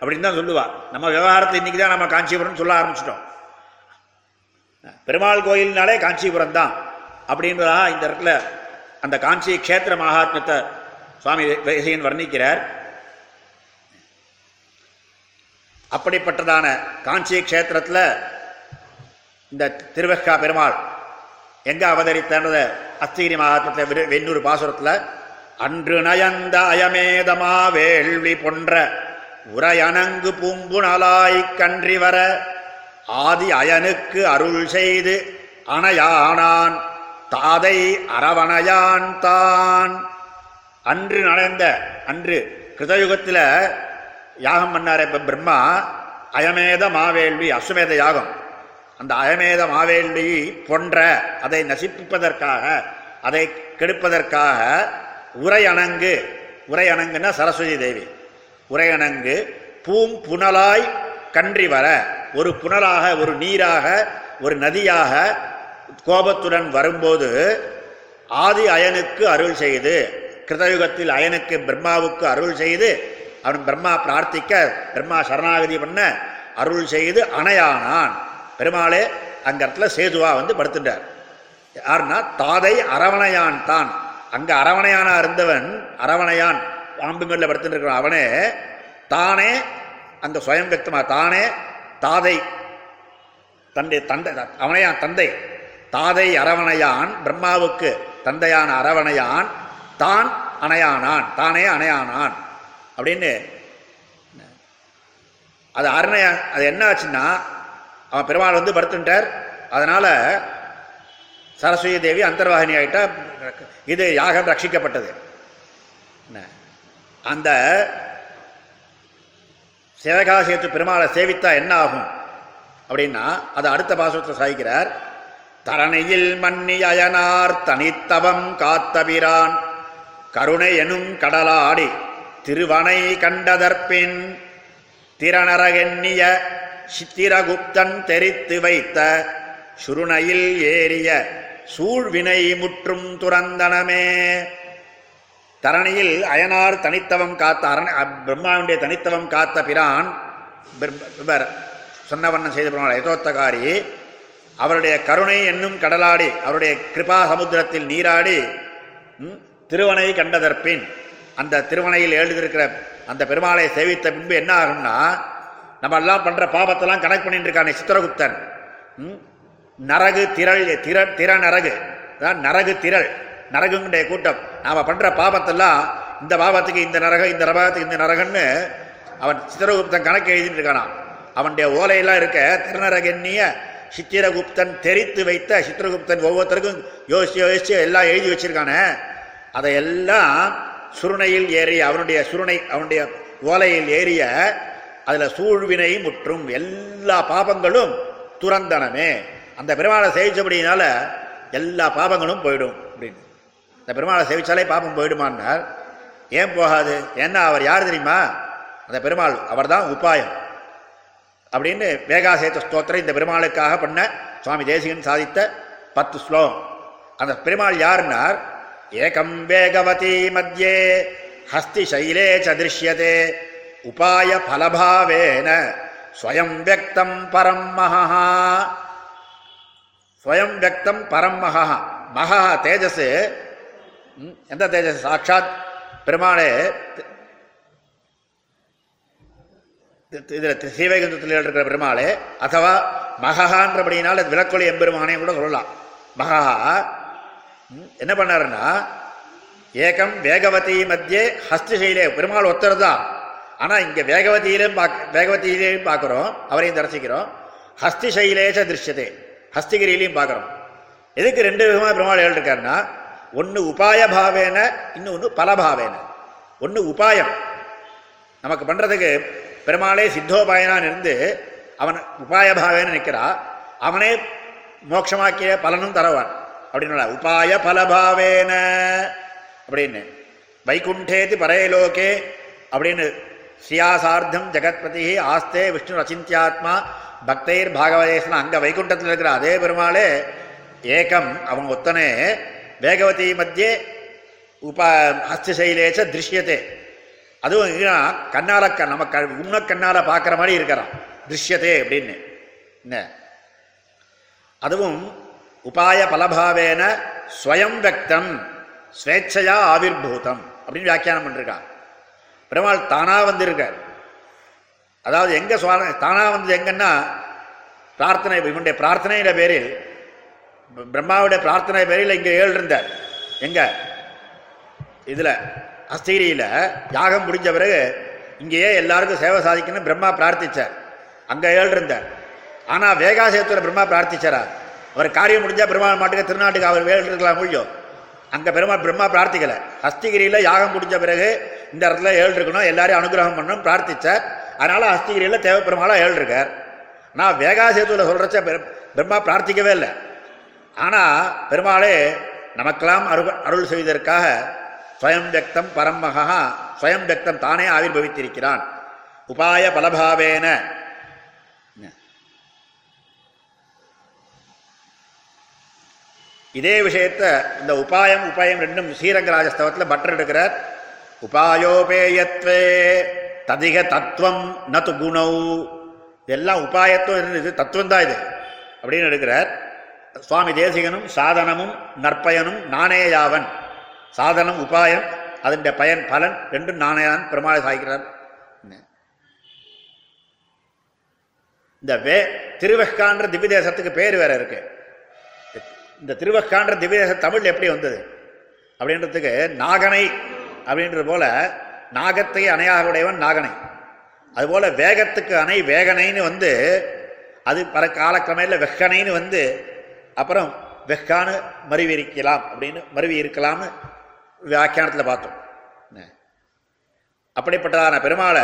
அப்படின்னு தான் சொல்லுவா. நம்ம விவகாரத்தை இன்றைக்கி தான் நம்ம காஞ்சிபுரம்னு சொல்ல ஆரம்பிச்சிட்டோம். பெருமாள் கோயில்னாலே காஞ்சிபுரம் தான் அப்படின்றதா இந்த இடத்துல அந்த காஞ்சி க்ஷேத்திர மகாத்மத்தை சுவாமி வைசையன் வர்ணிக்கிறார். அப்படிப்பட்டதான காஞ்சி க்ஷேத்திரத்தில் இந்த திருவெக்கா பெருமாள் எங்க அவதரித்தனது அஸ்திகிரி மகாத்மத்தில் வெண்ணூறு பாசுரத்தில் அன்று நயந்த அயமேதமா வேள்வி பொன்ற உரையணங்கு பூம்புணலாய் கன்றி வர ஆதி அயனுக்கு அருள் செய்து அணையானான் தாதை அரவணையான் தான். அன்று நடந்த அன்று கிருதயுகத்தில் யாகம் பண்ணார் இப்போ பிரம்மா அயமேத மாவேள்வி அசுமேத யாகம். அந்த அயமேத மாவேள்வி போன்ற அதை நசிப்பிப்பதற்காக அதை கெடுப்பதற்காக உரையணங்கு உரையணங்குன்னா சரஸ்வதி தேவி. உரையணங்கு பூம் புனலாய் கன்றி வர ஒரு புனலாக ஒரு நீராக ஒரு நதியாக கோபத்துடன் வரும்போது ஆதி அயனுக்கு அருள் செய்து கிருதயுகத்தில் அயனுக்கு பிரம்மாவுக்கு அருள் செய்து அவன் பிரம்மா பிரார்த்திக்க பிரம்மா சரணாகதி பண்ண அருள் செய்து அணையானான். பெருமாளே அங்க இடத்துல சேதுவா வந்து படுத்துட்டார். யாருன்னா தாதை அரவணையான் தான். அங்க அரவணையானா இருந்தவன் அரவணையான் பாம்புங்கள்ல படுத்துட்டு இருக்கிற அவனே தானே அங்க சுயம் கத்துமா தானே தாதை தந்தை தந்தை அவனையான் தந்தை. தாதை அரவணையான் பிரம்மாவுக்கு தந்தையான அரவணையான் தான் அணையானான் தானே அணையானான். அப்படின்னு அது அருணையா அது என்ன ஆச்சுன்னா அவன் பெருமாள் வந்து படுத்துட்டார். அதனால் சரஸ்வதி தேவி அந்தர்வாகினி ஆகிட்டா இது யாகம் ரட்சிக்கப்பட்டது. அந்த சிவகாசியத்து பெருமாளை சேவித்தா என்ன ஆகும்? அப்படின்னா அதை அடுத்த பாசத்தை சாய்க்கிறார் தரணியில் மன்னி அயனார் தனித்தவம் காத்தபிரான் கருணை எனும் கடலாடி திருவனை கண்டதற்பின் திறனரகெண்ணிய சித்திரகுப்தன் தெரித்து வைத்த சுருணையில் ஏறிய சூழ்வினை முற்றும் துறந்தனமே. தரணியில் அயனார் தனித்தவம் காத்த அரண் பிரம்மாவுடைய தனித்தவம் காத்த பிரான் இவர் சொன்னவண்ணம் செய்த பெருமாள் யதோத்தகாரி அவருடைய கருணை என்னும் கடலாடி அவருடைய கிருபா சமுத்திரத்தில் நீராடி திருவனை கண்டதற்பின் அந்த திருவனையில் எழுதியிருக்கிற அந்த பெருமாளை சேவித்த பின்பு என்ன ஆகும்னா நம்ம எல்லாம் பண்ற பாபத்தெல்லாம் கணக்கு பண்ணிட்டு இருக்கானே சித்திரகுப்தன். ம், நரகு திரள் திர திற நரகு அதான் நரகு திரள். நரகுடைய கூட்டம். நாம பண்ற பாபத்தெல்லாம் இந்த பாபத்துக்கு இந்த நரகம் இந்த பாவத்துக்கு இந்த நரகன்னு அவன் சித்திரகுப்தன் கணக்கு எழுதிட்டு இருக்கானாம். அவனுடைய ஓலையெல்லாம் இருக்க திருநரகன்னிய சித்திரகுப்தன் தெரித்து வைத்த சித்திரகுப்தன் ஒவ்வொருத்தருக்கும் யோசிச்சு யோசிச்சு எல்லாம் எழுதி வச்சிருக்கானே. அதையெல்லாம் சுருணையில் ஏறிய அவனுடைய சுருணை அவனுடைய ஓலையில் ஏறிய அதுல சூழ்வினை முற்றும் எல்லா பாபங்களும் துறந்தனமே. அந்த பெருமாளை சேவிச்சபடினால எல்லா பாபங்களும் போயிடும் அப்படின்னு. இந்த பெருமாளை சேவிச்சாலே பாபம் போயிடுமான்னார். ஏன் போகாது? ஏன்னா அவர் யார் தெரியுமா? அந்த பெருமாள் அவர்தான் உபாயம். அப்படின்னு வேகாசேத்த ஸ்தோத்திரம் இந்த பெருமாளுக்காக பண்ண சுவாமி தேசிகன் சாதித்த பத்து ஸ்லோகம். அந்த பெருமாள் யாருன்னார்? ஏகம் வேகவதி மத்தியே ஹஸ்தி சைலே சதிருஷ்யதே திருஷ்யதே உபாய பலபாவேன ஸ்வயம் வியக்தம் பரம் மகா ஸ்வயம் வியக்தம் பரம் மகா மகா தேஜஸ் எந்த தேஜஸ் சாட்சாத் பெருமாளே இதில் ஸ்ரீவைகுந்தத்தில் இருக்கிற பெருமாளே அதுவா மகஹான்றபடினால விளக்கொலி எம்பெருமானே கூட சொல்லலாம் மகா என்ன பண்ணாருன்னா ஏகம் வேகவதி மத்தியே ஹஸ்திசைலே பெருமாள் ஒத்தர் தான் ஆனால் இங்கே வேகவதியிலும் பாக் வேகவதியிலையும் பார்க்குறோம் அவரையும் தரிசிக்கிறோம். ஹஸ்திசைலேச திருஷ்யதே. ஹஸ்திகிரியிலையும் பார்க்குறோம். எதுக்கு ரெண்டு விதமாக பெருமாள் எழுதிருக்காருன்னா ஒன்று உபாய பாவேன இன்னொன்று பலபாவேன. ஒன்று உபாயம். நமக்கு பண்றதுக்கு பெருமாளே சித்தோபாயனான் இருந்து அவன் உபாயபாவேன்னு நிற்கிறா அவனே மோட்சமாக்கிய பலனும் தரவான். அப்படின்னு உபாய பலபாவேன. அப்படின்னு. வைகுண்டேதி பரையலோகே அப்படின்னு ஸ்ரீயாசார்த்தம் ஜெகத்பதி ஆஸ்தே விஷ்ணு அச்சிந்தியாத்மா பக்தைர் பாகவதேசன் அங்கே வைகுண்டத்தில் இருக்கிற அதே பெருமாளே ஏகம் அவங்க ஒத்தனே வேகவதி மத்தியே உப ஹஸ்தசைலேச்ச திருஷ்யத்தே அதுவும் இங்க கண்ணால க- நம்ம க உன்ன கண்ணால் பார்க்குற மாதிரி இருக்கிறான். திருஷ்யத்தே அப்படின்னு. என்ன? அதுவும் உபாய பலபாவேன ஸ்வயம் வக்தம் ஸ்வேச்சையா ஆவிர்பூதம் அப்படின்னு வியாக்கியானம் பண்ணிருக்கான். பெருமாள் தானா வந்திருக்கார். அதாவது எங்க சுவாமி தானா வந்தது எங்கன்னா பிரார்த்தனை இவனுடைய பிரார்த்தனையில பேரில் பிரம்மாவுடைய பிரார்த்தனை பேரில் இங்க ஏழு இருந்தார் எங்க? இதுல அஸ்தீரியில யாகம் முடிஞ்ச பிறகு இங்கேயே எல்லாருக்கும் சேவை சாதிக்கணும்னு பிரம்மா பிரார்த்திச்சார். அங்க ஏழு இருந்தார் ஆனா வேகாசேத்துல பிரம்மா பிரார்த்திச்சாரா? அவர் காரியம் முடிஞ்சா பெருமாள் மாட்டுக்கு திருநாட்டுக்கு அவர் வேல் இருக்கலாம் முடியும் அங்கே பெருமாள் பிரம்மா பிரார்த்திக்கல. அஸ்திகிரியில் யாகம் முடிஞ்ச பிறகு இந்த இடத்துல ஏழு இருக்கணும் எல்லாரையும் அனுகிரகம் பண்ணணும் பிரார்த்திச்சார். அதனால அஸ்திகிரியில் தேவ ஏழு இருக்கார் நான் வேகாசேதுவில் சொல்றச்ச பிரம்மா பிரார்த்திக்கவே இல்லை. ஆனால் பெருமாளே நமக்கெல்லாம் அருள் அருள் செய்வதற்காக ஸ்வயம் வியக்தம் பரமகா ஸ்வயம் வியக்தம் தானே ஆவிர்பவித்திருக்கிறான் உபாய பலபாவேன. இதே விஷயத்தை இந்த உபாயம் உபாயம் ரெண்டும் ஸ்ரீரங்கராஜஸ்தவத்தில் பட்டர் எடுக்கிறார். உபாயோபேயத்வே. ததிக தத்துவம் நது குணவு இதெல்லாம் உபாயத்துவம் இருந்தது. தத்துவம் தான் இது. அப்படின்னு எடுக்கிறார். சுவாமி தேசிகனும் சாதனமும் நற்பயனும் நாணேயாவன். சாதனம் உபாயம் அதன் பயன் பலன் ரெண்டும் நாணயான் பெருமாள் சாய்க்கிறார். இந்த வே திருவெக்கான்ற திவ்ய தேசத்துக்கு பேர் வேற இருக்கு. இந்த திருவக்கான்ற திவ்ய தேசம் தமிழ் எப்படி வந்தது? அப்படின்றதுக்கு நாகனை அப்படின்றது போல நாகத்தை அணையாக உடையவன் நாகனை. அதுபோல வேகத்துக்கு அணை வேகனைன்னு வந்து அது பல காலக்கிரமையில் வெக்கனைன்னு வந்து அப்புறம் வெக்கான்னு மருவி இருக்கலாம் அப்படின்னு மருவி இருக்கலாம்னு வியாக்கியானத்தில் பார்த்தோம். அப்படிப்பட்டதான பெருமாளை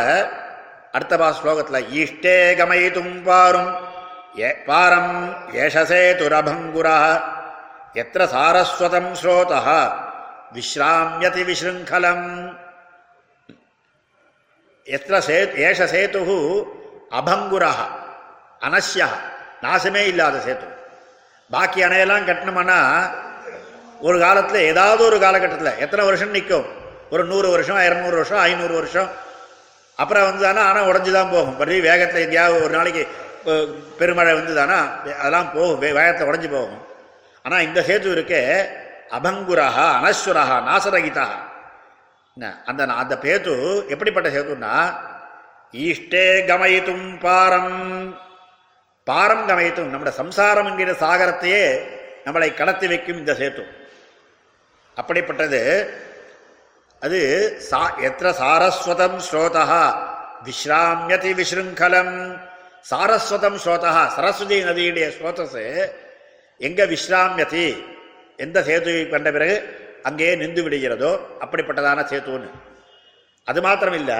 அடுத்த பா ஸ்லோகத்தில் ஈஷ்டே கமயித்தும் பாரும் ஏ பாரம் ஏஷசே துரபங்குரா எத்திர சாரஸ்வதம் ஸ்ரோதா விஸ்ராமியதி விசிருங்கலம் எத்திர சே ஏஷ சேது அபங்குரா அனஸ்யா நாசமே இல்லாத சேத்து பாக்கி அணையெல்லாம் கட்டணுமானா ஒரு காலத்தில் ஏதாவது ஒரு காலகட்டத்தில் எத்தனை வருஷம் நிற்கும்? ஒரு நூறு வருஷம் இரநூறு வருஷம் ஐநூறு வருஷம். அப்புறம் வந்ததானா ஆனால் உடஞ்சி தான் போகும். பற்றி வேகத்தில் எங்கேயாவது ஒரு நாளைக்கு பெருமழை வந்ததானா அதெல்லாம் போகும் வே- வேகத்தில் உடஞ்சி போகும். ஆனால் இந்த சேது இருக்கே அபங்குரஹா அனஸ்வரஹா நாசரகிதா அந்த அந்த பேத்து எப்படிப்பட்ட சேத்துன்னா ஈஷ்டே கமயித்தும் பாரம். பாரம் கமயித்தும் நம்முடைய சம்சாரம் என்கிற சாகரத்தையே நம்மளை கடத்தி வைக்கும் இந்த சேத்து. அப்படிப்பட்டது அது சா எத்திர சாரஸ்வதம் ஸ்ரோதா விஸ்ராமியதி விசிருங்கலம் சாரஸ்வதம் ஸ்ரோதா சரஸ்வதி நதியுடைய ஸ்ரோதஸ் எங்க விஸ்ராமியதி எந்த சேதுவை கண்ட பிறகு அங்கேயே நின்று விடுகிறதோ அப்படிப்பட்டதான சேத்துன்னு. அது மாத்திரம் இல்லை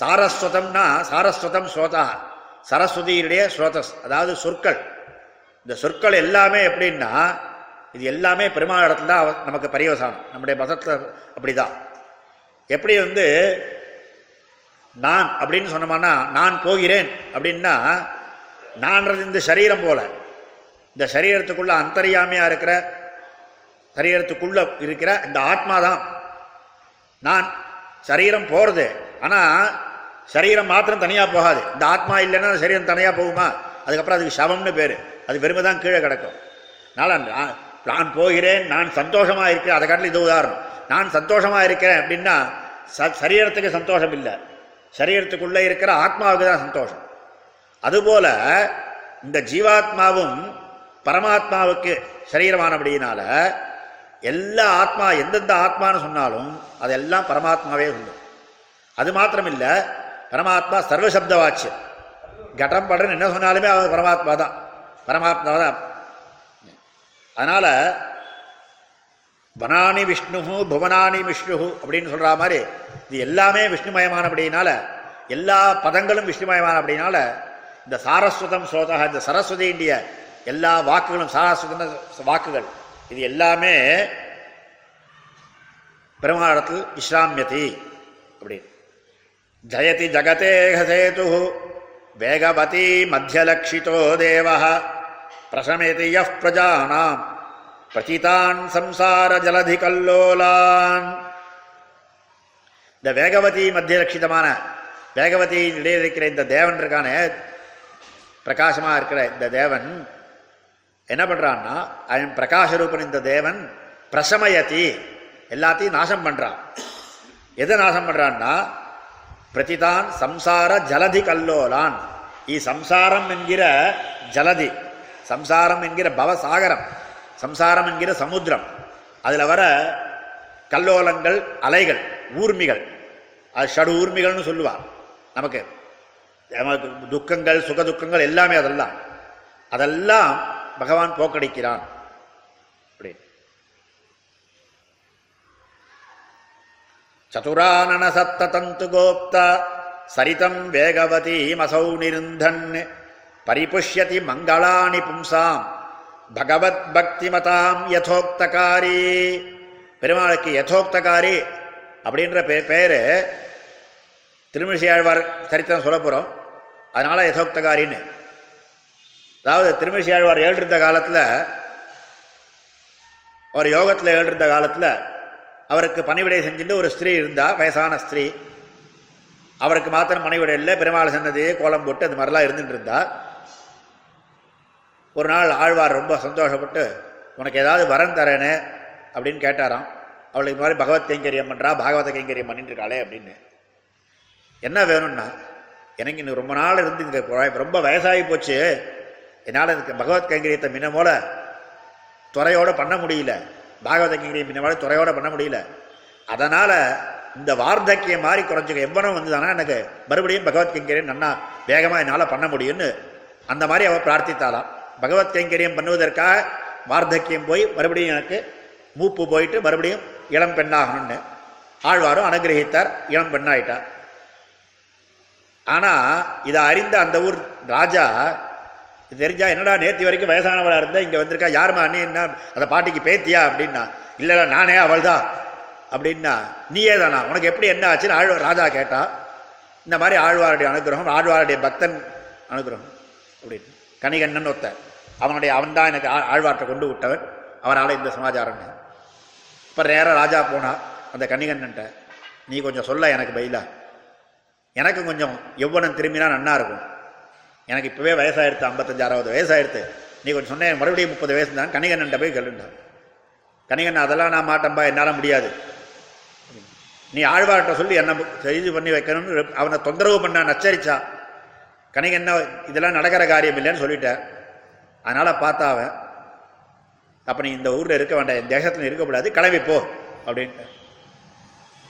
சாரஸ்வதம்னா சாரஸ்வதம் ஸ்ரோதா சரஸ்வதியுடைய ஸ்ரோதஸ் அதாவது சொற்கள். இந்த சொற்கள் எல்லாமே எப்படின்னா இது எல்லாமே பெருமாள் இடத்துல தான் நமக்கு பரியவசானம் நம்முடைய மதத்தில் அப்படிதான். எப்படி வந்து நான் அப்படின்னு சொன்னோம்னா நான் போகிறேன் அப்படின்னா நான்றது இந்த சரீரம் போல. இந்த சரீரத்துக்குள்ள அந்தரியாமையாக இருக்கிற சரீரத்துக்குள்ள இருக்கிற இந்த ஆத்மா தான் நான் சரீரம் போறது. ஆனா சரீரம் மாத்திரம் தனியா போகாது. இந்த ஆத்மா இல்லைன்னா சரீரம் தனியா போகுமா? அதுக்கப்புறம் அதுக்கு சவம்னு பேரு. அது பெருமை தான் கீழே கிடக்கும். அதனால நான் நான் போகிறேன் நான் சந்தோஷமா இருக்கிறேன். அதை காட்டில் இது உதாரணம். நான் சந்தோஷமா இருக்கிறேன் அப்படின்னா ச- சரீரத்துக்கு சந்தோஷம் இல்லை. சரீரத்துக்குள்ள இருக்கிற ஆத்மாவுக்கு தான் சந்தோஷம். அதுபோல இந்த ஜீவாத்மாவும் பரமாத்மாவுக்கு சரீரமானபடியினால எல்லா ஆத்மா எந்தெந்த ஆத்மான்னு சொன்னாலும் அதெல்லாம் பரமாத்மாவே சொல்லும் அது மாத்திரம் பரமாத்மா சர்வசப்த வாட்சியம் கடம் படன் என்ன சொன்னாலுமே அவர் பரமாத்மா தான் பரமாத்மா தான் அதனால் வனானி விஷ்ணு புவனானி விஷ்ணு அப்படின்னு சொல்கிற மாதிரி இது எல்லாமே விஷ்ணுமயமானபடினால எல்லா பதங்களும் விஷ்ணுமயமான அப்படின்னால இந்த சாரஸ்வதம் ஸ்ரோதா இந்த சரஸ்வதியுடைய எல்லா வாக்குகளும் சாராசுதன வாக்குகள் இது எல்லாமே பெருமாளத்தில் விஸ்ராமியதி அப்படின்னு ஜயதி ஜகதேகசேது வேகவதி மத்தியலட்சிதோ தேவ பிரசமேதி யப் பிரஜானாம் பிரச்சிதான் சம்சார ஜலதி கல்லோலான். இந்த வேகவதி மத்தியலட்சிதமான வேகவதி இடையே இருக்கிற இந்த தேவன் இருக்கான பிரகாசமாக இருக்கிற இந்த தேவன் என்ன பண்ணுறான்னா அவன் பிரகாசரூபன் இந்த தேவன் பிரசமயதி எல்லாத்தையும் நாசம் பண்ணுறான் எதை நாசம் பண்ணுறான்னா பிரதிதான் சம்சார ஜலதி கல்லோலான். இ சம்சாரம் என்கிற ஜலதி சம்சாரம் என்கிற பவசாகரம் சம்சாரம் என்கிற சமுத்திரம். அதில் வர கல்லோலங்கள் அலைகள் ஊர்மிகள் அது ஷடு ஊர்மிகள்னு சொல்லுவா. நமக்கு நமக்கு துக்கங்கள் சுக துக்கங்கள் எல்லாமே அதெல்லாம். அதெல்லாம் பகவான் போக்கடிக்கிறான். அப்படின்னு சதுரானன சத்த தந்து கோப்த சரிதம் வேகவதீமசௌ நிருந்தன் பரிபுஷ்யதி மங்களாணி பும்சாம் பகவத் பக்தி மதாம் யதோக்தகாரி. பெருமாளுக்கு யதோக்தகாரி அப்படின்ற பே பேரு திருமிழிசையாழ்வார் சரித்திரம் சொல்ல போகிறோம் அதனால யதோக்தகாரின்னு. அதாவது திருமிழிசையாழ்வார் ஏழ்ருந்த காலத்தில் அவர் யோகத்தில் ஏழ்ருந்த காலத்தில் அவருக்கு பணிவிடை செஞ்சுட்டு ஒரு ஸ்திரீ இருந்தா வயசான ஸ்திரீ. அவருக்கு மாத்திரம் பணிவிடை இல்லை பெருமாள் சன்னதியே கோலம் போட்டு அது மாதிரிலாம் இருந்துட்டு இருந்தா. ஒரு நாள் ஆழ்வார் ரொம்ப சந்தோஷப்பட்டு உனக்கு ஏதாவது வரம் தரேனே அப்படின்னு கேட்டாராம். அவளுக்கு மாதிரி பகவத் கைங்கரியம் பண்ணுறா பாகவத கைங்கரியம் பண்ணிட்டு இருக்காளே அப்படின்னு. என்ன வேணும்னா எனக்கு இன்னும் ரொம்ப நாள் இருந்து இந்த ரொம்ப வயசாகி போச்சு. என்னால் இதுக்கு பகவத் கைங்கரியத்தை முன்ன போல துறையோடு பண்ண முடியல. பாகவத கைங்கரியம் முன்ன போல துறையோடு பண்ண முடியல. அதனால் இந்த வார்த்தக்கியம் மாதிரி குறைஞ்சிக்க எவ்வளோ வந்ததுன்னா எனக்கு மறுபடியும் பகவத் கைங்கரியம் நன்னா வேகமாக என்னால் பண்ண முடியும்னு அந்த மாதிரி அவள் பிரார்த்தித்தாளாம் பகவத் கைங்கரியம் பண்ணுவதற்காக வார்த்தக்கியம் போய் மறுபடியும் எனக்கு மூப்பு போயிட்டு மறுபடியும் இளம் பெண்ணாகணும்னு ஆழ்வாரும் அனுகிரகித்தார் இளம் பெண்ணாயிட்டார். ஆனால் இதை அறிந்த அந்த ஊர் ராஜா தெரிஞ்சா என்னடா நேற்று வரைக்கும் வயசானவளாக இருந்தால் இங்கே வந்திருக்கா? யாருமா நீ என்ன? அந்த பாட்டிக்கு பேத்தியா அப்படின்னா இல்லைடா நானே அவள் தான் அப்படின்னா நீயே தானா? உனக்கு எப்படி என்ன ஆச்சுன்னு ஆழ்வார் ராஜா கேட்டா இந்த மாதிரி ஆழ்வாருடைய அனுகிரகம் ஆழ்வாருடைய பக்தன் அனுகிரகம் அப்படின்னு. கணிகண்ணன் ஒத்த அவனுடைய அவன் தான் எனக்கு ஆ- கொண்டு விட்டவன். அவனால இந்த சமாச்சாரம் இப்போ நேராக ராஜா போனா அந்த கணிகண்ணன்ட்ட நீ கொஞ்சம் சொல்ல எனக்கு பயிலா. எனக்கு கொஞ்சம் எவ்வளவு திரும்பினா நன்னா இருக்கும். எனக்கு இப்போவே வயசாயிருத்து ஐம்பத்தஞ்சு அறுபது வயசாயிருத்து. நீ கொஞ்சம் சொன்னேன் மறுபடியும் முப்பது வயசு தான். கணிகண்ணன் போய் கேளுண்டான் கணிகண்ணன் அதெல்லாம் நான் மாட்டேன்பா என்னால் முடியாது. நீ ஆழ்வார்கிட்ட சொல்லி என்ன செய்து பண்ணி வைக்கணும்னு அவனை தொந்தரவு பண்ண நச்சரிச்சா. கணிகண்ண இதெல்லாம் நடக்கிற காரியம் இல்லைன்னு சொல்லிட்டேன் அதனால் பார்த்தா அவன் அப்போ நீ இந்த ஊரில் இருக்க வேண்டாம் என் தேசத்தில் இருக்கக்கூடாது கிளம்பி அப்படின்ட்டு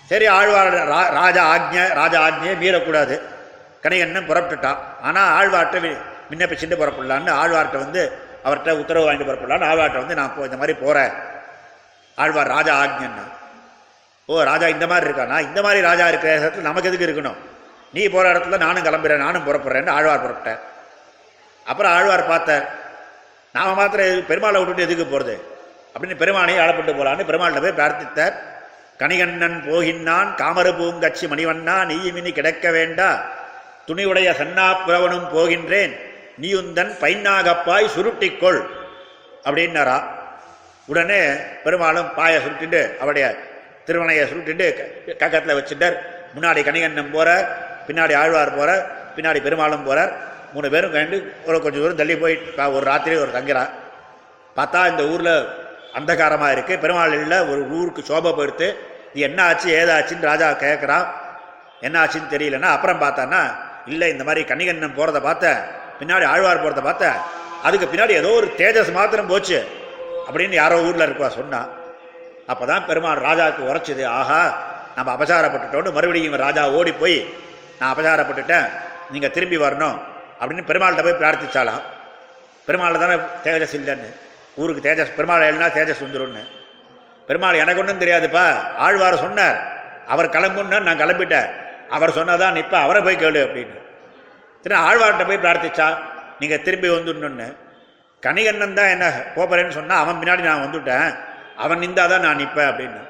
சரி ஆழ்வார் ரா- ராஜா ஆக்ஞ ராஜா ஆக்ஞையை மீறக்கூடாது. கணிகண்ணன் புறப்பட்டுட்டான். ஆனால் ஆழ்வார்ட்ட வி- விண்ணப்பிச்சுட்டு புறப்படலான்னு ஆழ்வார்ட்ட வந்து அவர்கிட்ட உத்தரவு வாங்கிட்டு புறப்படலான்னு ஆழ்வார்ட்ட வந்து நான் போ- இந்த மாதிரி போகிறேன் ஆழ்வார் ராஜா ஆக்ஞன்னா ஓ ராஜா இந்த மாதிரி இருக்கானா இந்த மாதிரி ராஜா இருக்கிற இடத்துல நமக்கு எதுக்கு இருக்கணும்? நீ போகிற இடத்துல நானும் கிளம்புறேன் நானும் புறப்படுறேன்னு ஆழ்வார் புறப்பட்டேன் அப்புறம் ஆழ்வார் பார்த்தார் நாம் மாத்திரம் பெருமாளை விட்டுட்டு எதுக்கு போகிறது அப்படின்னு பெருமானையும் அழப்பட்டு போகலான்னு பெருமாள்கிட்ட போய் பிரார்த்தித்தார். கணிகண்ணன் போகின்னான் காமரு பூங்கச்சி மணிவண்ணா நீயுமினி கிடக்க வேண்டா. துணிவுடைய சன்னாப்புறவனும் போகின்றேன். நீயுந்தன் பைன்னாகப்பாய் சுருட்டிக்கொள். அப்படின்னாரா? உடனே பெருமாளும் பாயை சுருட்டிட்டு அவருடைய திருவனையை சுருட்டிட்டு க- கக்கத்தில் வச்சுட்டார். முன்னாடி கணிகண்ணன் போகிறார் பின்னாடி ஆழ்வார் போகிறார் பின்னாடி பெருமாளும் போகிறார் மூணு பேரும் கண்டு ஒரு கொஞ்சம் தூரம் தள்ளி போய் பா- ஒரு ராத்திரி ஒரு தங்குறா பார்த்தா இந்த ஊரில் அந்தகாரமாக இருக்குது பெருமாள் ஒரு ஊருக்கு சோபை போயிடுத்து இது என்ன ஆச்சு ஏதாச்சுன்னு ராஜா கேட்குறான் என்ன ஆச்சுன்னு தெரியலன்னா அப்புறம் பார்த்தான்னா இல்லை இந்த மாதிரி கன்னிகண்ணன் போகிறத பார்த்தேன் பின்னாடி ஆழ்வார் போகிறத பார்த்த அதுக்கு பின்னாடி ஏதோ ஒரு தேஜஸ் மாத்திரம் போச்சு அப்படின்னு யாரோ ஊர்ல இருப்பா சொன்னா அப்பதான் பெருமாள் ராஜாவுக்கு உரைச்சிது ஆஹா நம்ம அபசாரப்பட்டுட்டோன்னு மறுபடியும் இவன் ராஜா ஓடி போய் நான் அபசாரப்பட்டுட்டேன் நீங்கள் திரும்பி வரணும் அப்படின்னு பெருமாள்கிட்ட போய் பிரார்த்திச்சாலாம் பெருமாள் தானே தேஜஸ் இல்லைன்னு ஊருக்கு தேஜஸ் பெருமாள் எழுனா தேஜஸ் வந்துடும்னு பெருமாள் எனக்கு ஒன்றும் தெரியாதுப்பா ஆழ்வார் சொன்னார் அவர் கிளம்புன்னா நான் கிளம்பிட்டேன். அவர் சொன்னதான் நிப்ப அவரை போய் கேளு அப்படின்னு. திரு ஆழ்வார்கிட்ட போய் பிரார்த்திச்சா நீங்கள் திரும்பி வந்துடணுன்னு கணிகண்ணன் தான் என்ன போகிறேன்னு சொன்னால் அவன் பின்னாடி நான் வந்துவிட்டேன் அவன் நிந்தாதான் நான் நிற்பேன் அப்படின்னு.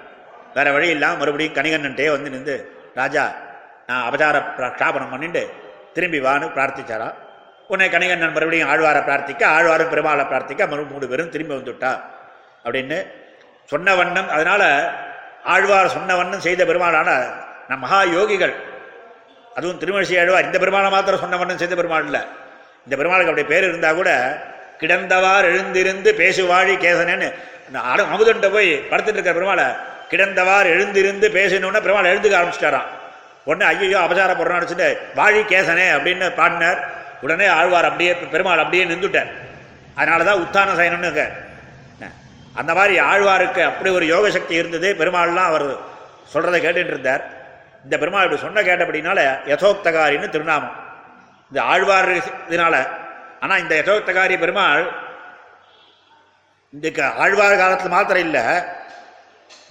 வேற வழி இல்லாமல் மறுபடியும் கணிகண்ணன்ட்டே வந்து நின்று ராஜா நான் அபசார ஸ்தாபனம் பண்ணிட்டு திரும்பி வான்னு பிரார்த்திச்சாரா? உன்னை கணிகண்ணன் மறுபடியும் ஆழ்வாரை பிரார்த்திக்க ஆழ்வாரும் பெருமாளை பிரார்த்திக்க மறு மூணு பேரும் திரும்பி வந்துவிட்டா அப்படின்னு சொன்ன வண்ணம் அதனால் ஆழ்வார் சொன்ன வண்ணம் செய்த பெருமாளான நம் மகா யோகிகள் அதுவும் திருமழிசை ஆழ்வார் இந்த பெருமாளை மாத்திரம் சொன்ன வண்ணம் சேர்ந்த பெருமாள் இல்லை. இந்த பெருமாளுக்கு அப்படி பேர் இருந்தால் கூட கிடந்தவார் எழுந்திருந்து பேசுவாழி கேசனேன்னு. அந்த அமுதன்ட்ட போய் படுத்துட்டு இருக்கிற பெருமாளை கிடந்தவார் எழுந்திருந்து பேசணும்னா பெருமாள் எழுந்துக்க ஆரம்பிச்சிட்டாராம். உடனே ஐயோ அபசார போடுறான்னு நினச்சிட்டு வாழி கேசனே அப்படின்னு பாடினார். உடனே ஆழ்வார் அப்படியே பெருமாள் அப்படியே நின்றுட்டார். அதனால தான் உத்தான சயனம்னு அந்த மாதிரி ஆழ்வாருக்கு அப்படி ஒரு யோக சக்தி இருந்தது. பெருமாள்லாம் அவர் சொல்கிறத கேட்டுட்டு இருந்தார். இந்த பெருமாள் இப்படி சொன்ன கேட்டபடினால யதோக்தகாரின்னு திருநாமம். இந்த ஆழ்வார் இதனால. ஆனால் இந்த யதோக்தகாரி பெருமாள் இந்த க- ஆழ்வார் காலத்தில் மாத்திரம் இல்லை.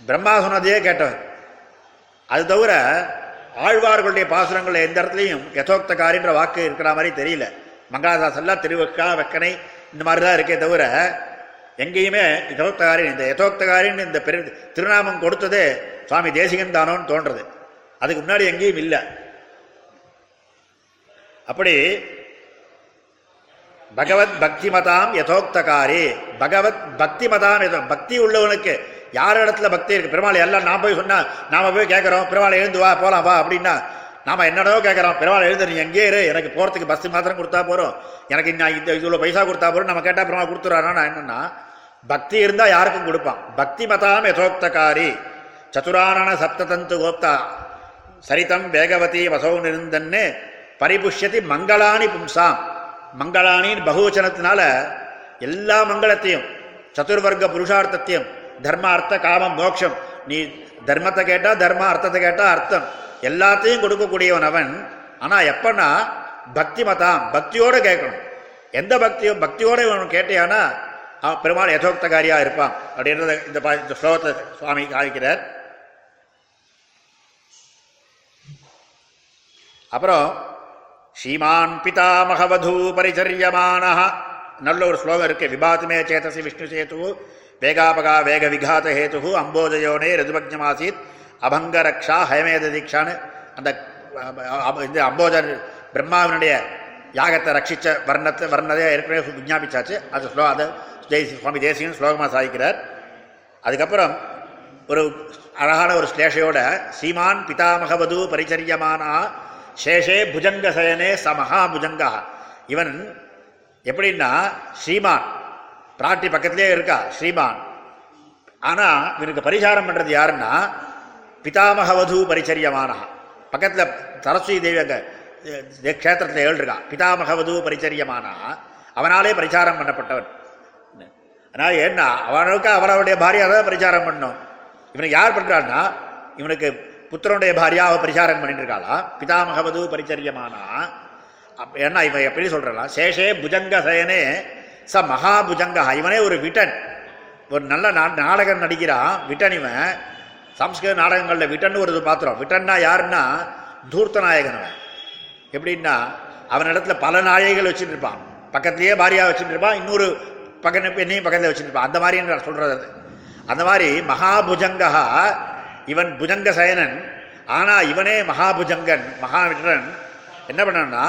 பிரம்மா சொன்னதையே கேட்டவர். அது தவிர ஆழ்வார்களுடைய பாசுரங்கள் எந்த இடத்துலையும் யதோக்தகாரின்ற வாக்கு இருக்கிற மாதிரி தெரியல. மங்களாதாசெல்லாம் திருவக்கா வெக்கனை இந்த மாதிரி தான் இருக்கே தவிர எங்கேயுமே யதோக்தகாரி இந்த யதோக்தகாரின்னு இந்த பெரு திருநாமம் கொடுத்ததே சுவாமி தேசிகன் தானோன்னு தோன்றது அதுக்கு முன்னாடி எங்கேயும் இல்லை. அப்படி பகவத் பக்தி மதாம் யதோக்தகாரி. பகவத் பக்தி மதாம் யதோ பக்தி உள்ளவனுக்கு யார் இடத்துல பக்தி இருக்கு? பெருமாள் எல்லாம் நான் போய் சொன்னா நாம போய் கேட்குறோம் பெருமாள் எழுந்து வா போலாம் வா அப்படின்னா நாம என்னடோ கேட்குறோம் பெருமாள் எழுந்து நீ எங்கே இரு? எனக்கு போறதுக்கு பஸ் மாத்திரம் கொடுத்தா போறோம். எனக்கு நான் இந்த இவ்வளோ பைசா கொடுத்தா போறோம். நம்ம கேட்டா பெருமாள் கொடுத்துறாருன்னா என்னன்னா பக்தி இருந்தா யாருக்கும் கொடுப்பான். பக்தி மதாம் யதோக்தகாரி. சதுரானன சப்ததந்து கோப்தா. சரிதம் வேகவதி வசௌ நிருந்தன்னு பரிபுஷ்யதி மங்களாணி பும்சாம். மங்களாணின்னு பகுவச்சனத்தினால எல்லா மங்களத்தையும் சதுர்வர்க்க புருஷார்த்தத்தையும் தர்ம அர்த்த காமம் மோட்சம் நீ தர்மத்தை கேட்டால் தர்ம அர்த்தத்தை கேட்டால் அர்த்தம் எல்லாத்தையும் கொடுக்கக்கூடியவன் அவன். ஆனால் எப்பன்னா பக்தி மதாம் பக்தியோடு கேட்கணும். எந்த பக்தியும் பக்தியோடு இவன் கேட்டியானா பெருமாள் யதோக்தகாரியாக இருப்பான் அப்படின்றத இந்த இந்த ஸ்லோகத்தை சுவாமி காமிக்கிறார். அப்புறம் ஸ்ரீமான் பிதாமகவது பரிச்சரியமான நல்ல ஒரு ஸ்லோகம் இருக்கு. விபாத்துமே சேதசி விஷ்ணு சேது வேகாபகா வேக விகாத ஹேது அம்போஜயோனே ரிதுபக்ஞமாசீத் அபங்க ரக்ஷா ஹயமேத தீக்ஷான்னு. அந்த இந்த அம்போஜர் பிரம்மாவினுடைய யாகத்தை ரட்சிச்ச வர்ணத்தை வர்ணதே ஏற்கனவே விஞ்ஞாபிச்சாச்சு. அது ஸ்லோ அதை ஜெய் சுவாமி தேசியன் ஸ்லோகமாக சாதிக்கிறார். அதுக்கப்புறம் ஒரு அழகான ஒரு ஸ்லேஷையோட சீமான் பிதாமகவது பரிச்சரியமானா சேஷே புஜங்க சயனே ச மகாபுஜங்கா. இவன் எப்படின்னா ஸ்ரீமான். பிராட்டி பக்கத்திலே இருக்கா ஸ்ரீமான். ஆனால் இவனுக்கு பரிசாரம் பண்ணுறது யாருன்னா பிதாமகவது பரிச்சரியமானா பக்கத்தில் சரஸ்வதி தேவி அங்கே க்ஷேத்திரத்தில் க்ஷேத்திரத்துல ஏழு இருக்கா பிதாமகவது பரிச்சரியமானா அவனாலே பரிசாரம் பண்ணப்பட்டவன். அதனால் என்ன அவனுக்கு அவளுடைய பாரியாக தான் பரிசாரம் பண்ணும். இவனுக்கு யார் பண்ணுறான்னா இவனுக்கு புத்திரனுடைய பாரியாவை பரிசாரம் பண்ணிட்டு இருக்காளா பிதாமகவது பரிச்சரியமானா? அப்ப என்ன இவன் எப்படி சொல்றான் சேஷே புஜங்க சயனே ச மகாபுஜங்கா இவனே ஒரு விட்டன். ஒரு நல்ல நா- நாடகம் நடிக்கிறான் விட்டன் இவன். சம்ஸ்கிருத நாடகங்களில் விட்டன் ஒரு இது பாத்திரம் விட்டன்னா யாருன்னா? தூர்த்த நாயகன் அவன். எப்படின்னா அவனிடத்துல பல நாயகிகள் வச்சுட்டு இருப்பான் பக்கத்துலேயே பாரியா வச்சுட்டு இருப்பான் இன்னொரு பக்கம் என்னையும் பக்கத்தில் வச்சுட்டு இருப்பான் அந்த மாதிரி சொல்கிறது அந்த மாதிரி மகாபுஜங்கா இவன் புஜங்க சயனன் ஆனால் இவனே மகாபுஜங்கன் மகாவிட்ரன் என்ன பண்ணனா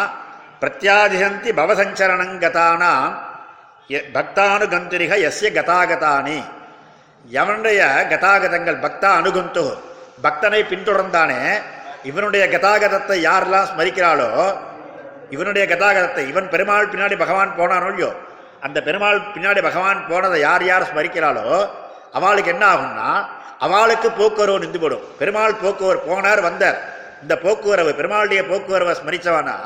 பிரத்யாதிசந்தி பவசஞ்சரணங்கதானாம் எ- பக்தானுகந்திரிக எஸ்ய கதாகதானி. எவனுடைய கதாகதங்கள் பக்தா அனுகுந்து பக்தனை பின்தொடர்ந்தானே இவனுடைய கதாகதத்தை யாரெல்லாம் ஸ்மரிக்கிறாளோ இவனுடைய கதாகதத்தை இவன் பெருமாள் பின்னாடி பகவான் போனானோ இல்லையோ அந்த பெருமாள் பின்னாடி பகவான் போனதை யார் யார் ஸ்மரிக்கிறாளோ அவளுக்கு என்ன ஆகும்னா அவளுக்கு போக்குவரவு நின்று போடும் பெருமாள் போக்குவரவு போனார் வந்தார். இந்த போக்குவரவு பெருமாளுடைய போக்குவரவை ஸ்மரிச்சவனா?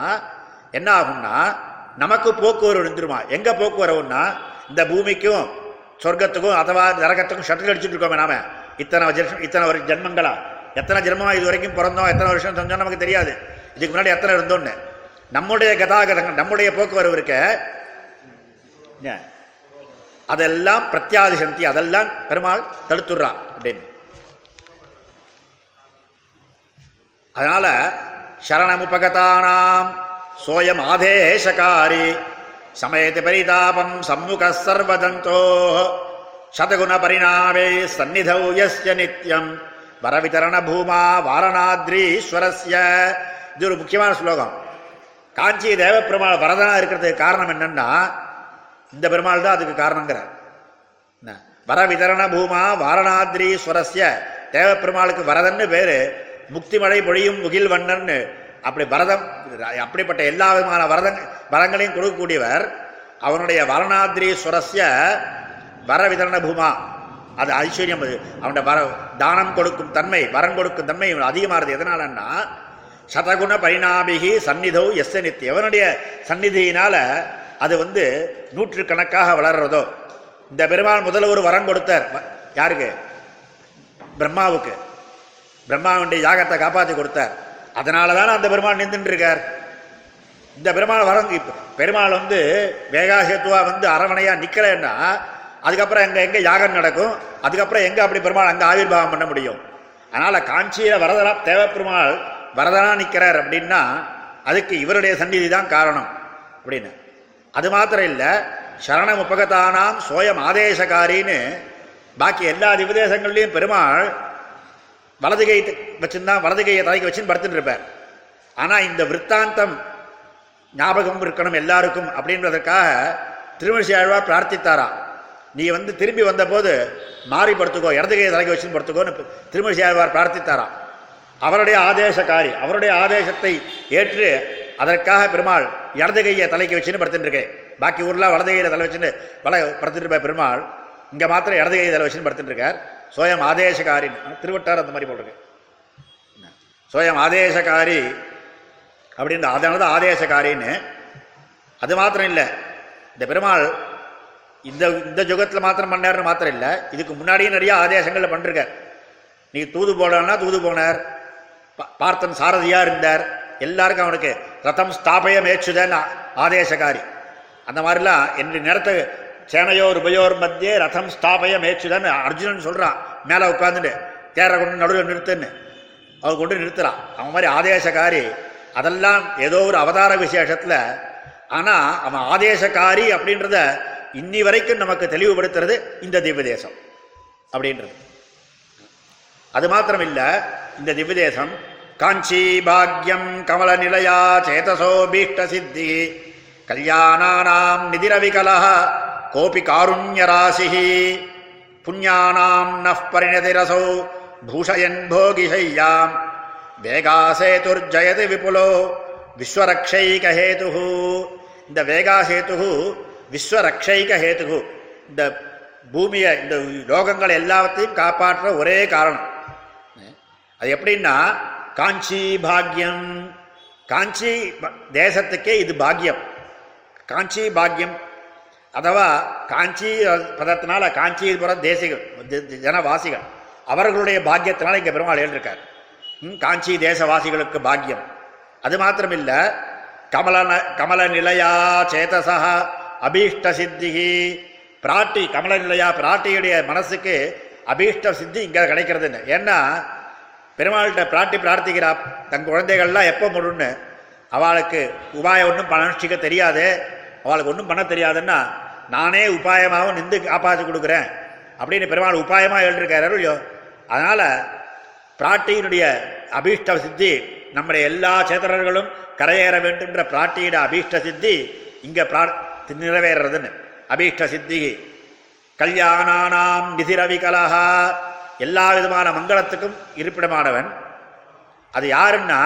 என்ன ஆகும்னா நமக்கு போக்குவரவு நின்றுமா? எங்க போக்குவரவுன்னா இந்த பூமிக்கும் சொர்க்கத்துக்கும் அதவா நரகத்துக்கும் ஷட்டில் அடிச்சுட்டு இருக்கோமே நாம. இத்தனை வருஷம் இத்தனை ஒரு ஜென்மங்களா? எத்தனை ஜென்மமா இது வரைக்கும் பிறந்தோம்? எத்தனை வருஷம் செஞ்சோம் நமக்கு தெரியாது. இதுக்கு முன்னாடி எத்தனை இருந்தோம்னு. நம்முடைய கதாகதங்கள் நம்முடைய போக்குவரவு இருக்க என்ன? அதெல்லாம் பிரத்யாதிசந்தி அதெல்லாம் பெருமாள் தடுத்துடுறான் அப்படின்னு அதனால சரணமுபகதானாம் சோயம் ஆதேசகாரி சமயத்து பரிதாபம் சம்முக சர்வதந்தோ சதகுண பரிணாமே சந்நிதௌ யஸ்ய நித்யம் வரவிதரண பூமா வாரணாத்ரீஸ்வரஸ்ய. இது ஒரு முக்கியமான ஸ்லோகம். காஞ்சி தேவப்பெருமாள் வரதனா இருக்கிறதுக்கு காரணம் என்னன்னா இந்த பெருமாள் தான் அதுக்கு காரணங்கிற. என்ன? வரவிதரண பூமா வாரணாத்ரீஸ்வரஸ்ய. தேவப்பெருமாளுக்கு வரதன்னு பேரு முக்தி மழை பொழியும் முகில் வண்ணன்னு அப்படி வரதம் அப்படிப்பட்ட எல்லா விதமான வரதங் வரங்களையும் கொடுக்கக்கூடியவர் அவனுடைய வரணாத்ரீஸ்வரஸ்ய வர விதரண பூமா. அது ஐஸ்வர்யம் அது அவனுடைய வர தானம் கொடுக்கும் தன்மை வரம் கொடுக்கும் தன்மை அதிகமானது எதனாலன்னா சதகுண பரிணாமிகி சந்நிதோ எஸ் நித்தி. எவனுடைய சந்நிதியினால அது வந்து நூற்றுக்கணக்காக வளர்றதோ. இந்த பெருமாள் முதல்ல ஒரு வரம் கொடுத்தார். வ- யாருக்கு? பிரம்மாவுக்கு. பிரம்மாவுடைய யாகத்தை காப்பாற்றி கொடுத்தார். அதனால தானே அந்த பெருமாள் நின்றுருக்கார் இந்த பெருமாள் வர பெருமாள் வந்து வேகாசேத்துவா வந்து அரவணையா நிக்கலைன்னா அதுக்கப்புறம் எங்க எங்க யாகம் நடக்கும்? அதுக்கப்புறம் எங்க அப்படி பெருமாள் அங்க ஆவிர்வாகம் பண்ண முடியும்? அதனால காஞ்சியில வரதனா தேவப்பெருமாள் வரதனா நிக்கிறார் அப்படின்னா அதுக்கு இவருடைய சந்நிதி தான் காரணம் அப்படின்னு. அது மாத்திரம் இல்லை சரண உபகதானாம் சோயம் ஆதேசகாரின்னு பாக்கி எல்லா திவதேசங்கள்லயும் பெருமாள் வலது கை வச்சுருந்தா வலது கையை தலைக்கு வச்சுன்னு படுத்துட்டு இருப்பார். ஆனா இந்த விற்த்தாந்தம் ஞாபகம் இருக்கணும் எல்லாருக்கும் அப்படின்றதற்காக திருமணிசி ஆழ்வார் பிரார்த்தித்தாரா? நீ வந்து திரும்பி வந்தபோது மாறி படுத்துக்கோ இடது கையை தலைக்கு வச்சுன்னு படுத்துக்கோன்னு திருமணிசி ஆழ்வார் பிரார்த்தித்தாரா? அவருடைய ஆதேசக்காரி அவருடைய ஆதேசத்தை ஏற்று அதற்காக பெருமாள் இடது கையை தலைக்கு வச்சுன்னு படுத்துட்டு இருக்கேன் பாக்கி ஊரில் வலது கையில தலை வச்சுன்னு வல படுத்துட்டு இருப்ப பெருமாள். இங்கே மாத்திரம் இடது கையை தலை வச்சுன்னு படுத்துட்டு இருக்கார். சோயம் ஆதேசகாரின்னு திருவட்டார் அந்த மாதிரி போட்டிருக்கு. சோயம் ஆதேசகாரி அப்படின்ற அதனால தான் ஆதேசகாரின்னு. அது மாத்திரம் இல்லை. இந்த பெருமாள் இந்த இந்த யுகத்தில் மாத்திரம் பண்ணார்னு மாத்திரம் இல்லை. இதுக்கு முன்னாடியே நிறைய ஆதேசங்களில் பண்ணிருக்கார். நீ தூது போடணும்னா தூது போனார். பா- பார்த்தன் சாரதியாக இருந்தார். எல்லாருக்கும் அவனுக்கு ரத்தம் ஸ்தாபய மேச்சுதன் ஆதேசகாரி. அந்த மாதிரிலாம் என்னுடைய நேரத்தை சேனையோர் உபயோர் மத்தியே ரதம் ஸ்தாபய மேச்சுதன் அர்ஜுனன் சொல்கிறான் மேலே உட்காந்துட்டு தேரை கொண்டு நடுவில் நிறுத்துன்னு. அவர் கொண்டு நிறுத்துறான் அவன் மாதிரி ஆதேசகாரி. அதெல்லாம் ஏதோ ஒரு அவதார விசேஷத்தில். ஆனால் அவன் ஆதேசகாரி அப்படின்றத இன்னி வரைக்கும் நமக்கு தெளிவுபடுத்துறது இந்த திவ்யதேசம் அப்படின்றது. அது மாத்திரம் இல்லை இந்த திவ்யதேசம் காஞ்சி பாக்யம் கமல நிலையா சேதசோ பீஷ்ட சித்தி கல்யாணானாம் நிதிரவிகலா கோபி காருண்யராசி. புண்ணியானாம் நஃப் பரிணதிரசோ. பூஷயன் போகிஷையாம் வேகாசேதுர்ஜயது விபுலோ. விஸ்வரக்ஷைக ஹேது இந்த வேகாசேது விஸ்வரக்ஷைக ஹேது இந்த பூமியை இந்த லோகங்கள் எல்லாத்தையும் காப்பாற்ற ஒரே காரணம். அது எப்படின்னா காஞ்சி பாக்யம். காஞ்சி தேசத்துக்கே இது பாக்யம். காஞ்சி பாக்யம் அதுவா காஞ்சி பதத்தினால காஞ்சிபுரம் தேசிகள் ஜனவாசிகள் அவர்களுடைய பாக்கியத்தினால இங்கே பெருமாள் எழுதியிருக்கார் ம், காஞ்சி தேசவாசிகளுக்கு பாக்கியம் அது மாத்திரமில்லை கமல ந- கமல நிலையா சேதசா அபீஷ்ட சித்திகி பிராட்டி கமல நிலையா பிராட்டியுடைய மனசுக்கு அபீஷ்ட சித்தி இங்கே கிடைக்கிறதுன்னு ஏன்னா பெருமாள்கிட்ட பிராட்டி பிரார்த்திக்கிறா தன் குழந்தைகள்லாம் எப்போ முடுன்னு அவளுக்கு உபாயம் ஒன்றும் அனுஷ்டிக்க தெரியாது அவளுக்கு ஒன்றும் பண்ண தெரியாதுன்னா நானே உபாயமாகவும் நின்று காப்பாற்றி கொடுக்குறேன். அப்படின்னு பெருமாள் உபாயமாக எழுதிருக்காரு இல்லையோ அதனால் பிராட்டியினுடைய அபீஷ்ட சித்தி நம்முடைய எல்லா சேத்திரர்களும் கரையேற வேண்டும்ன்ற பிராட்டியோட அபீஷ்ட சித்தி இங்கே பிரா நிறைவேறதுன்னு அபீஷ்ட சித்தி கல்யாணானாம் நிதிரவிகலஹா எல்லா விதமான மங்களத்துக்கும் இருப்பிடமானவன். அது யாருன்னா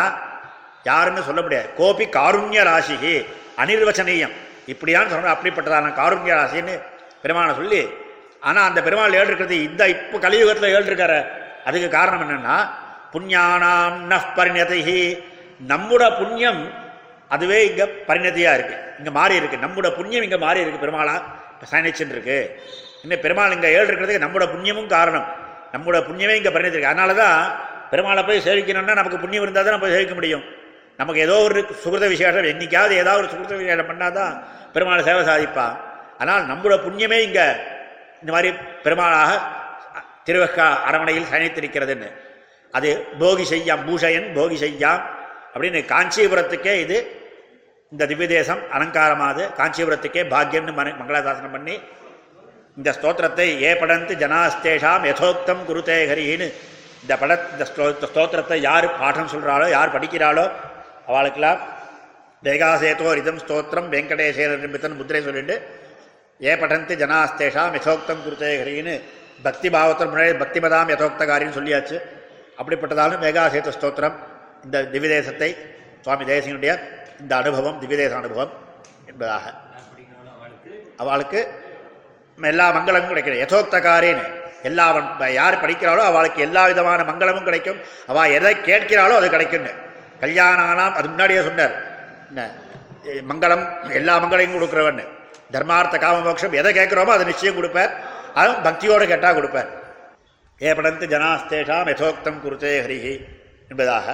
யாருன்னு சொல்ல முடியாது. கோபி காருண்ய ராசிகி அனிர்வச்சனீயம். இப்படியான்னு சொன்ன அப்படிப்பட்டதான காருண்ய ராசின்னு பெருமானை சொல்லி ஆனால் அந்த பெருமாள் ஏழு இருக்கிறது இந்த இப்போ கலியுகத்தில் ஏழுருக்கார அதுக்கு காரணம் என்னென்னா புண்ணியானாம் நஃப் பரிணதிஹி. நம்முட புண்ணியம் அதுவே இங்கே பரிணதியாக இருக்குது இங்கே மாறி இருக்கு. நம்முட புண்ணியம் இங்கே மாறி இருக்குது பெருமாளா சயனிச்சுன்னு இருக்கு இன்னும் பெருமாள் இங்கே ஏழு இருக்கிறதுக்கு நம்முட புண்ணியமும் காரணம். நம்முட புண்ணியமே இங்கே பரிணதி இருக்குது அதனால தான் பெருமாளை போய் சேவிக்கணும்னா நமக்கு புண்ணியம் இருந்தால் தான் நம்ம சேவிக்க முடியும். நமக்கு ஏதோ ஒரு சுகிருத விசேஷம் என்னைக்காவது ஏதாவது ஒரு சுகிருத விசேஷம் பண்ணாதான் பெருமாள் சேவை சாதிப்பா. ஆனால் நம்மளோட புண்ணியமே இங்க இந்த மாதிரி பெருமாளாக திருவக்கா அரமனையில் சயனித்திருக்கிறதுன்னு. அது போகி செய்யாம் பூஷயன் போகி செய்யாம் அப்படின்னு காஞ்சிபுரத்துக்கே இது இந்த திவ்ய தேசம் அலங்காரமாது. காஞ்சிபுரத்துக்கே பாக்கியம்னு மன மங்களாசாசனம் பண்ணி இந்த ஸ்தோத்திரத்தை ஏ படந்து ஜனாஸ்தேஷாம் யதோக்தம் குருதே ஹரின்னு இந்த பட இந்த ஸ்தோ- இந்த ஸ்தோத்திரத்தை யார் பாடம் சொல்கிறாளோ யார் படிக்கிறாளோ அவளுக்கெல்லாம் வேகாசேதோ ரிதம் ஸ்தோத்திரம் வெங்கடேசேர நிமித்தன் முத்திரை சொல்லிட்டு ஏ படந்து ஜனாஸ்தேஷாம் யதோக்தம் குருதே ஹரின்னு பக்தி பாவத்தில் முன்னாடி பக்திமதாம் யதோக்தகாரின்னு சொல்லியாச்சு. அப்படிப்பட்டதாலும் வேகாசேத ஸ்தோத்திரம் இந்த திவ்யதேசத்தை சுவாமி தேசியனுடைய இந்த அனுபவம் திவ்யதேச அனுபவம் என்பதாக. அவளுக்கு எல்லா மங்களமும் கிடைக்கும் யதோக்தகாரின்னு எல்லா வன்- யார் படிக்கிறாளோ அவளுக்கு எல்லா விதமான மங்களமும் கிடைக்கும். அவள் எதை கேட்கிறாளோ அது கிடைக்கும்னு. கல்யாணானாம் அது முன்னாடியே சொன்னார். என்ன, மங்களம் எல்லா மங்களையும் கொடுக்குறவன். தர்மார்த்த காமமோட்சம் எதை கேட்குறோமோ அதை நிச்சயம் கொடுப்பார். அதுவும் பக்தியோடு கேட்டால் கொடுப்பார். ஏ படந்து ஜனாஸ்தேஷாம் யதோக்தம் குருத்தே ஹரிஹி என்பதாக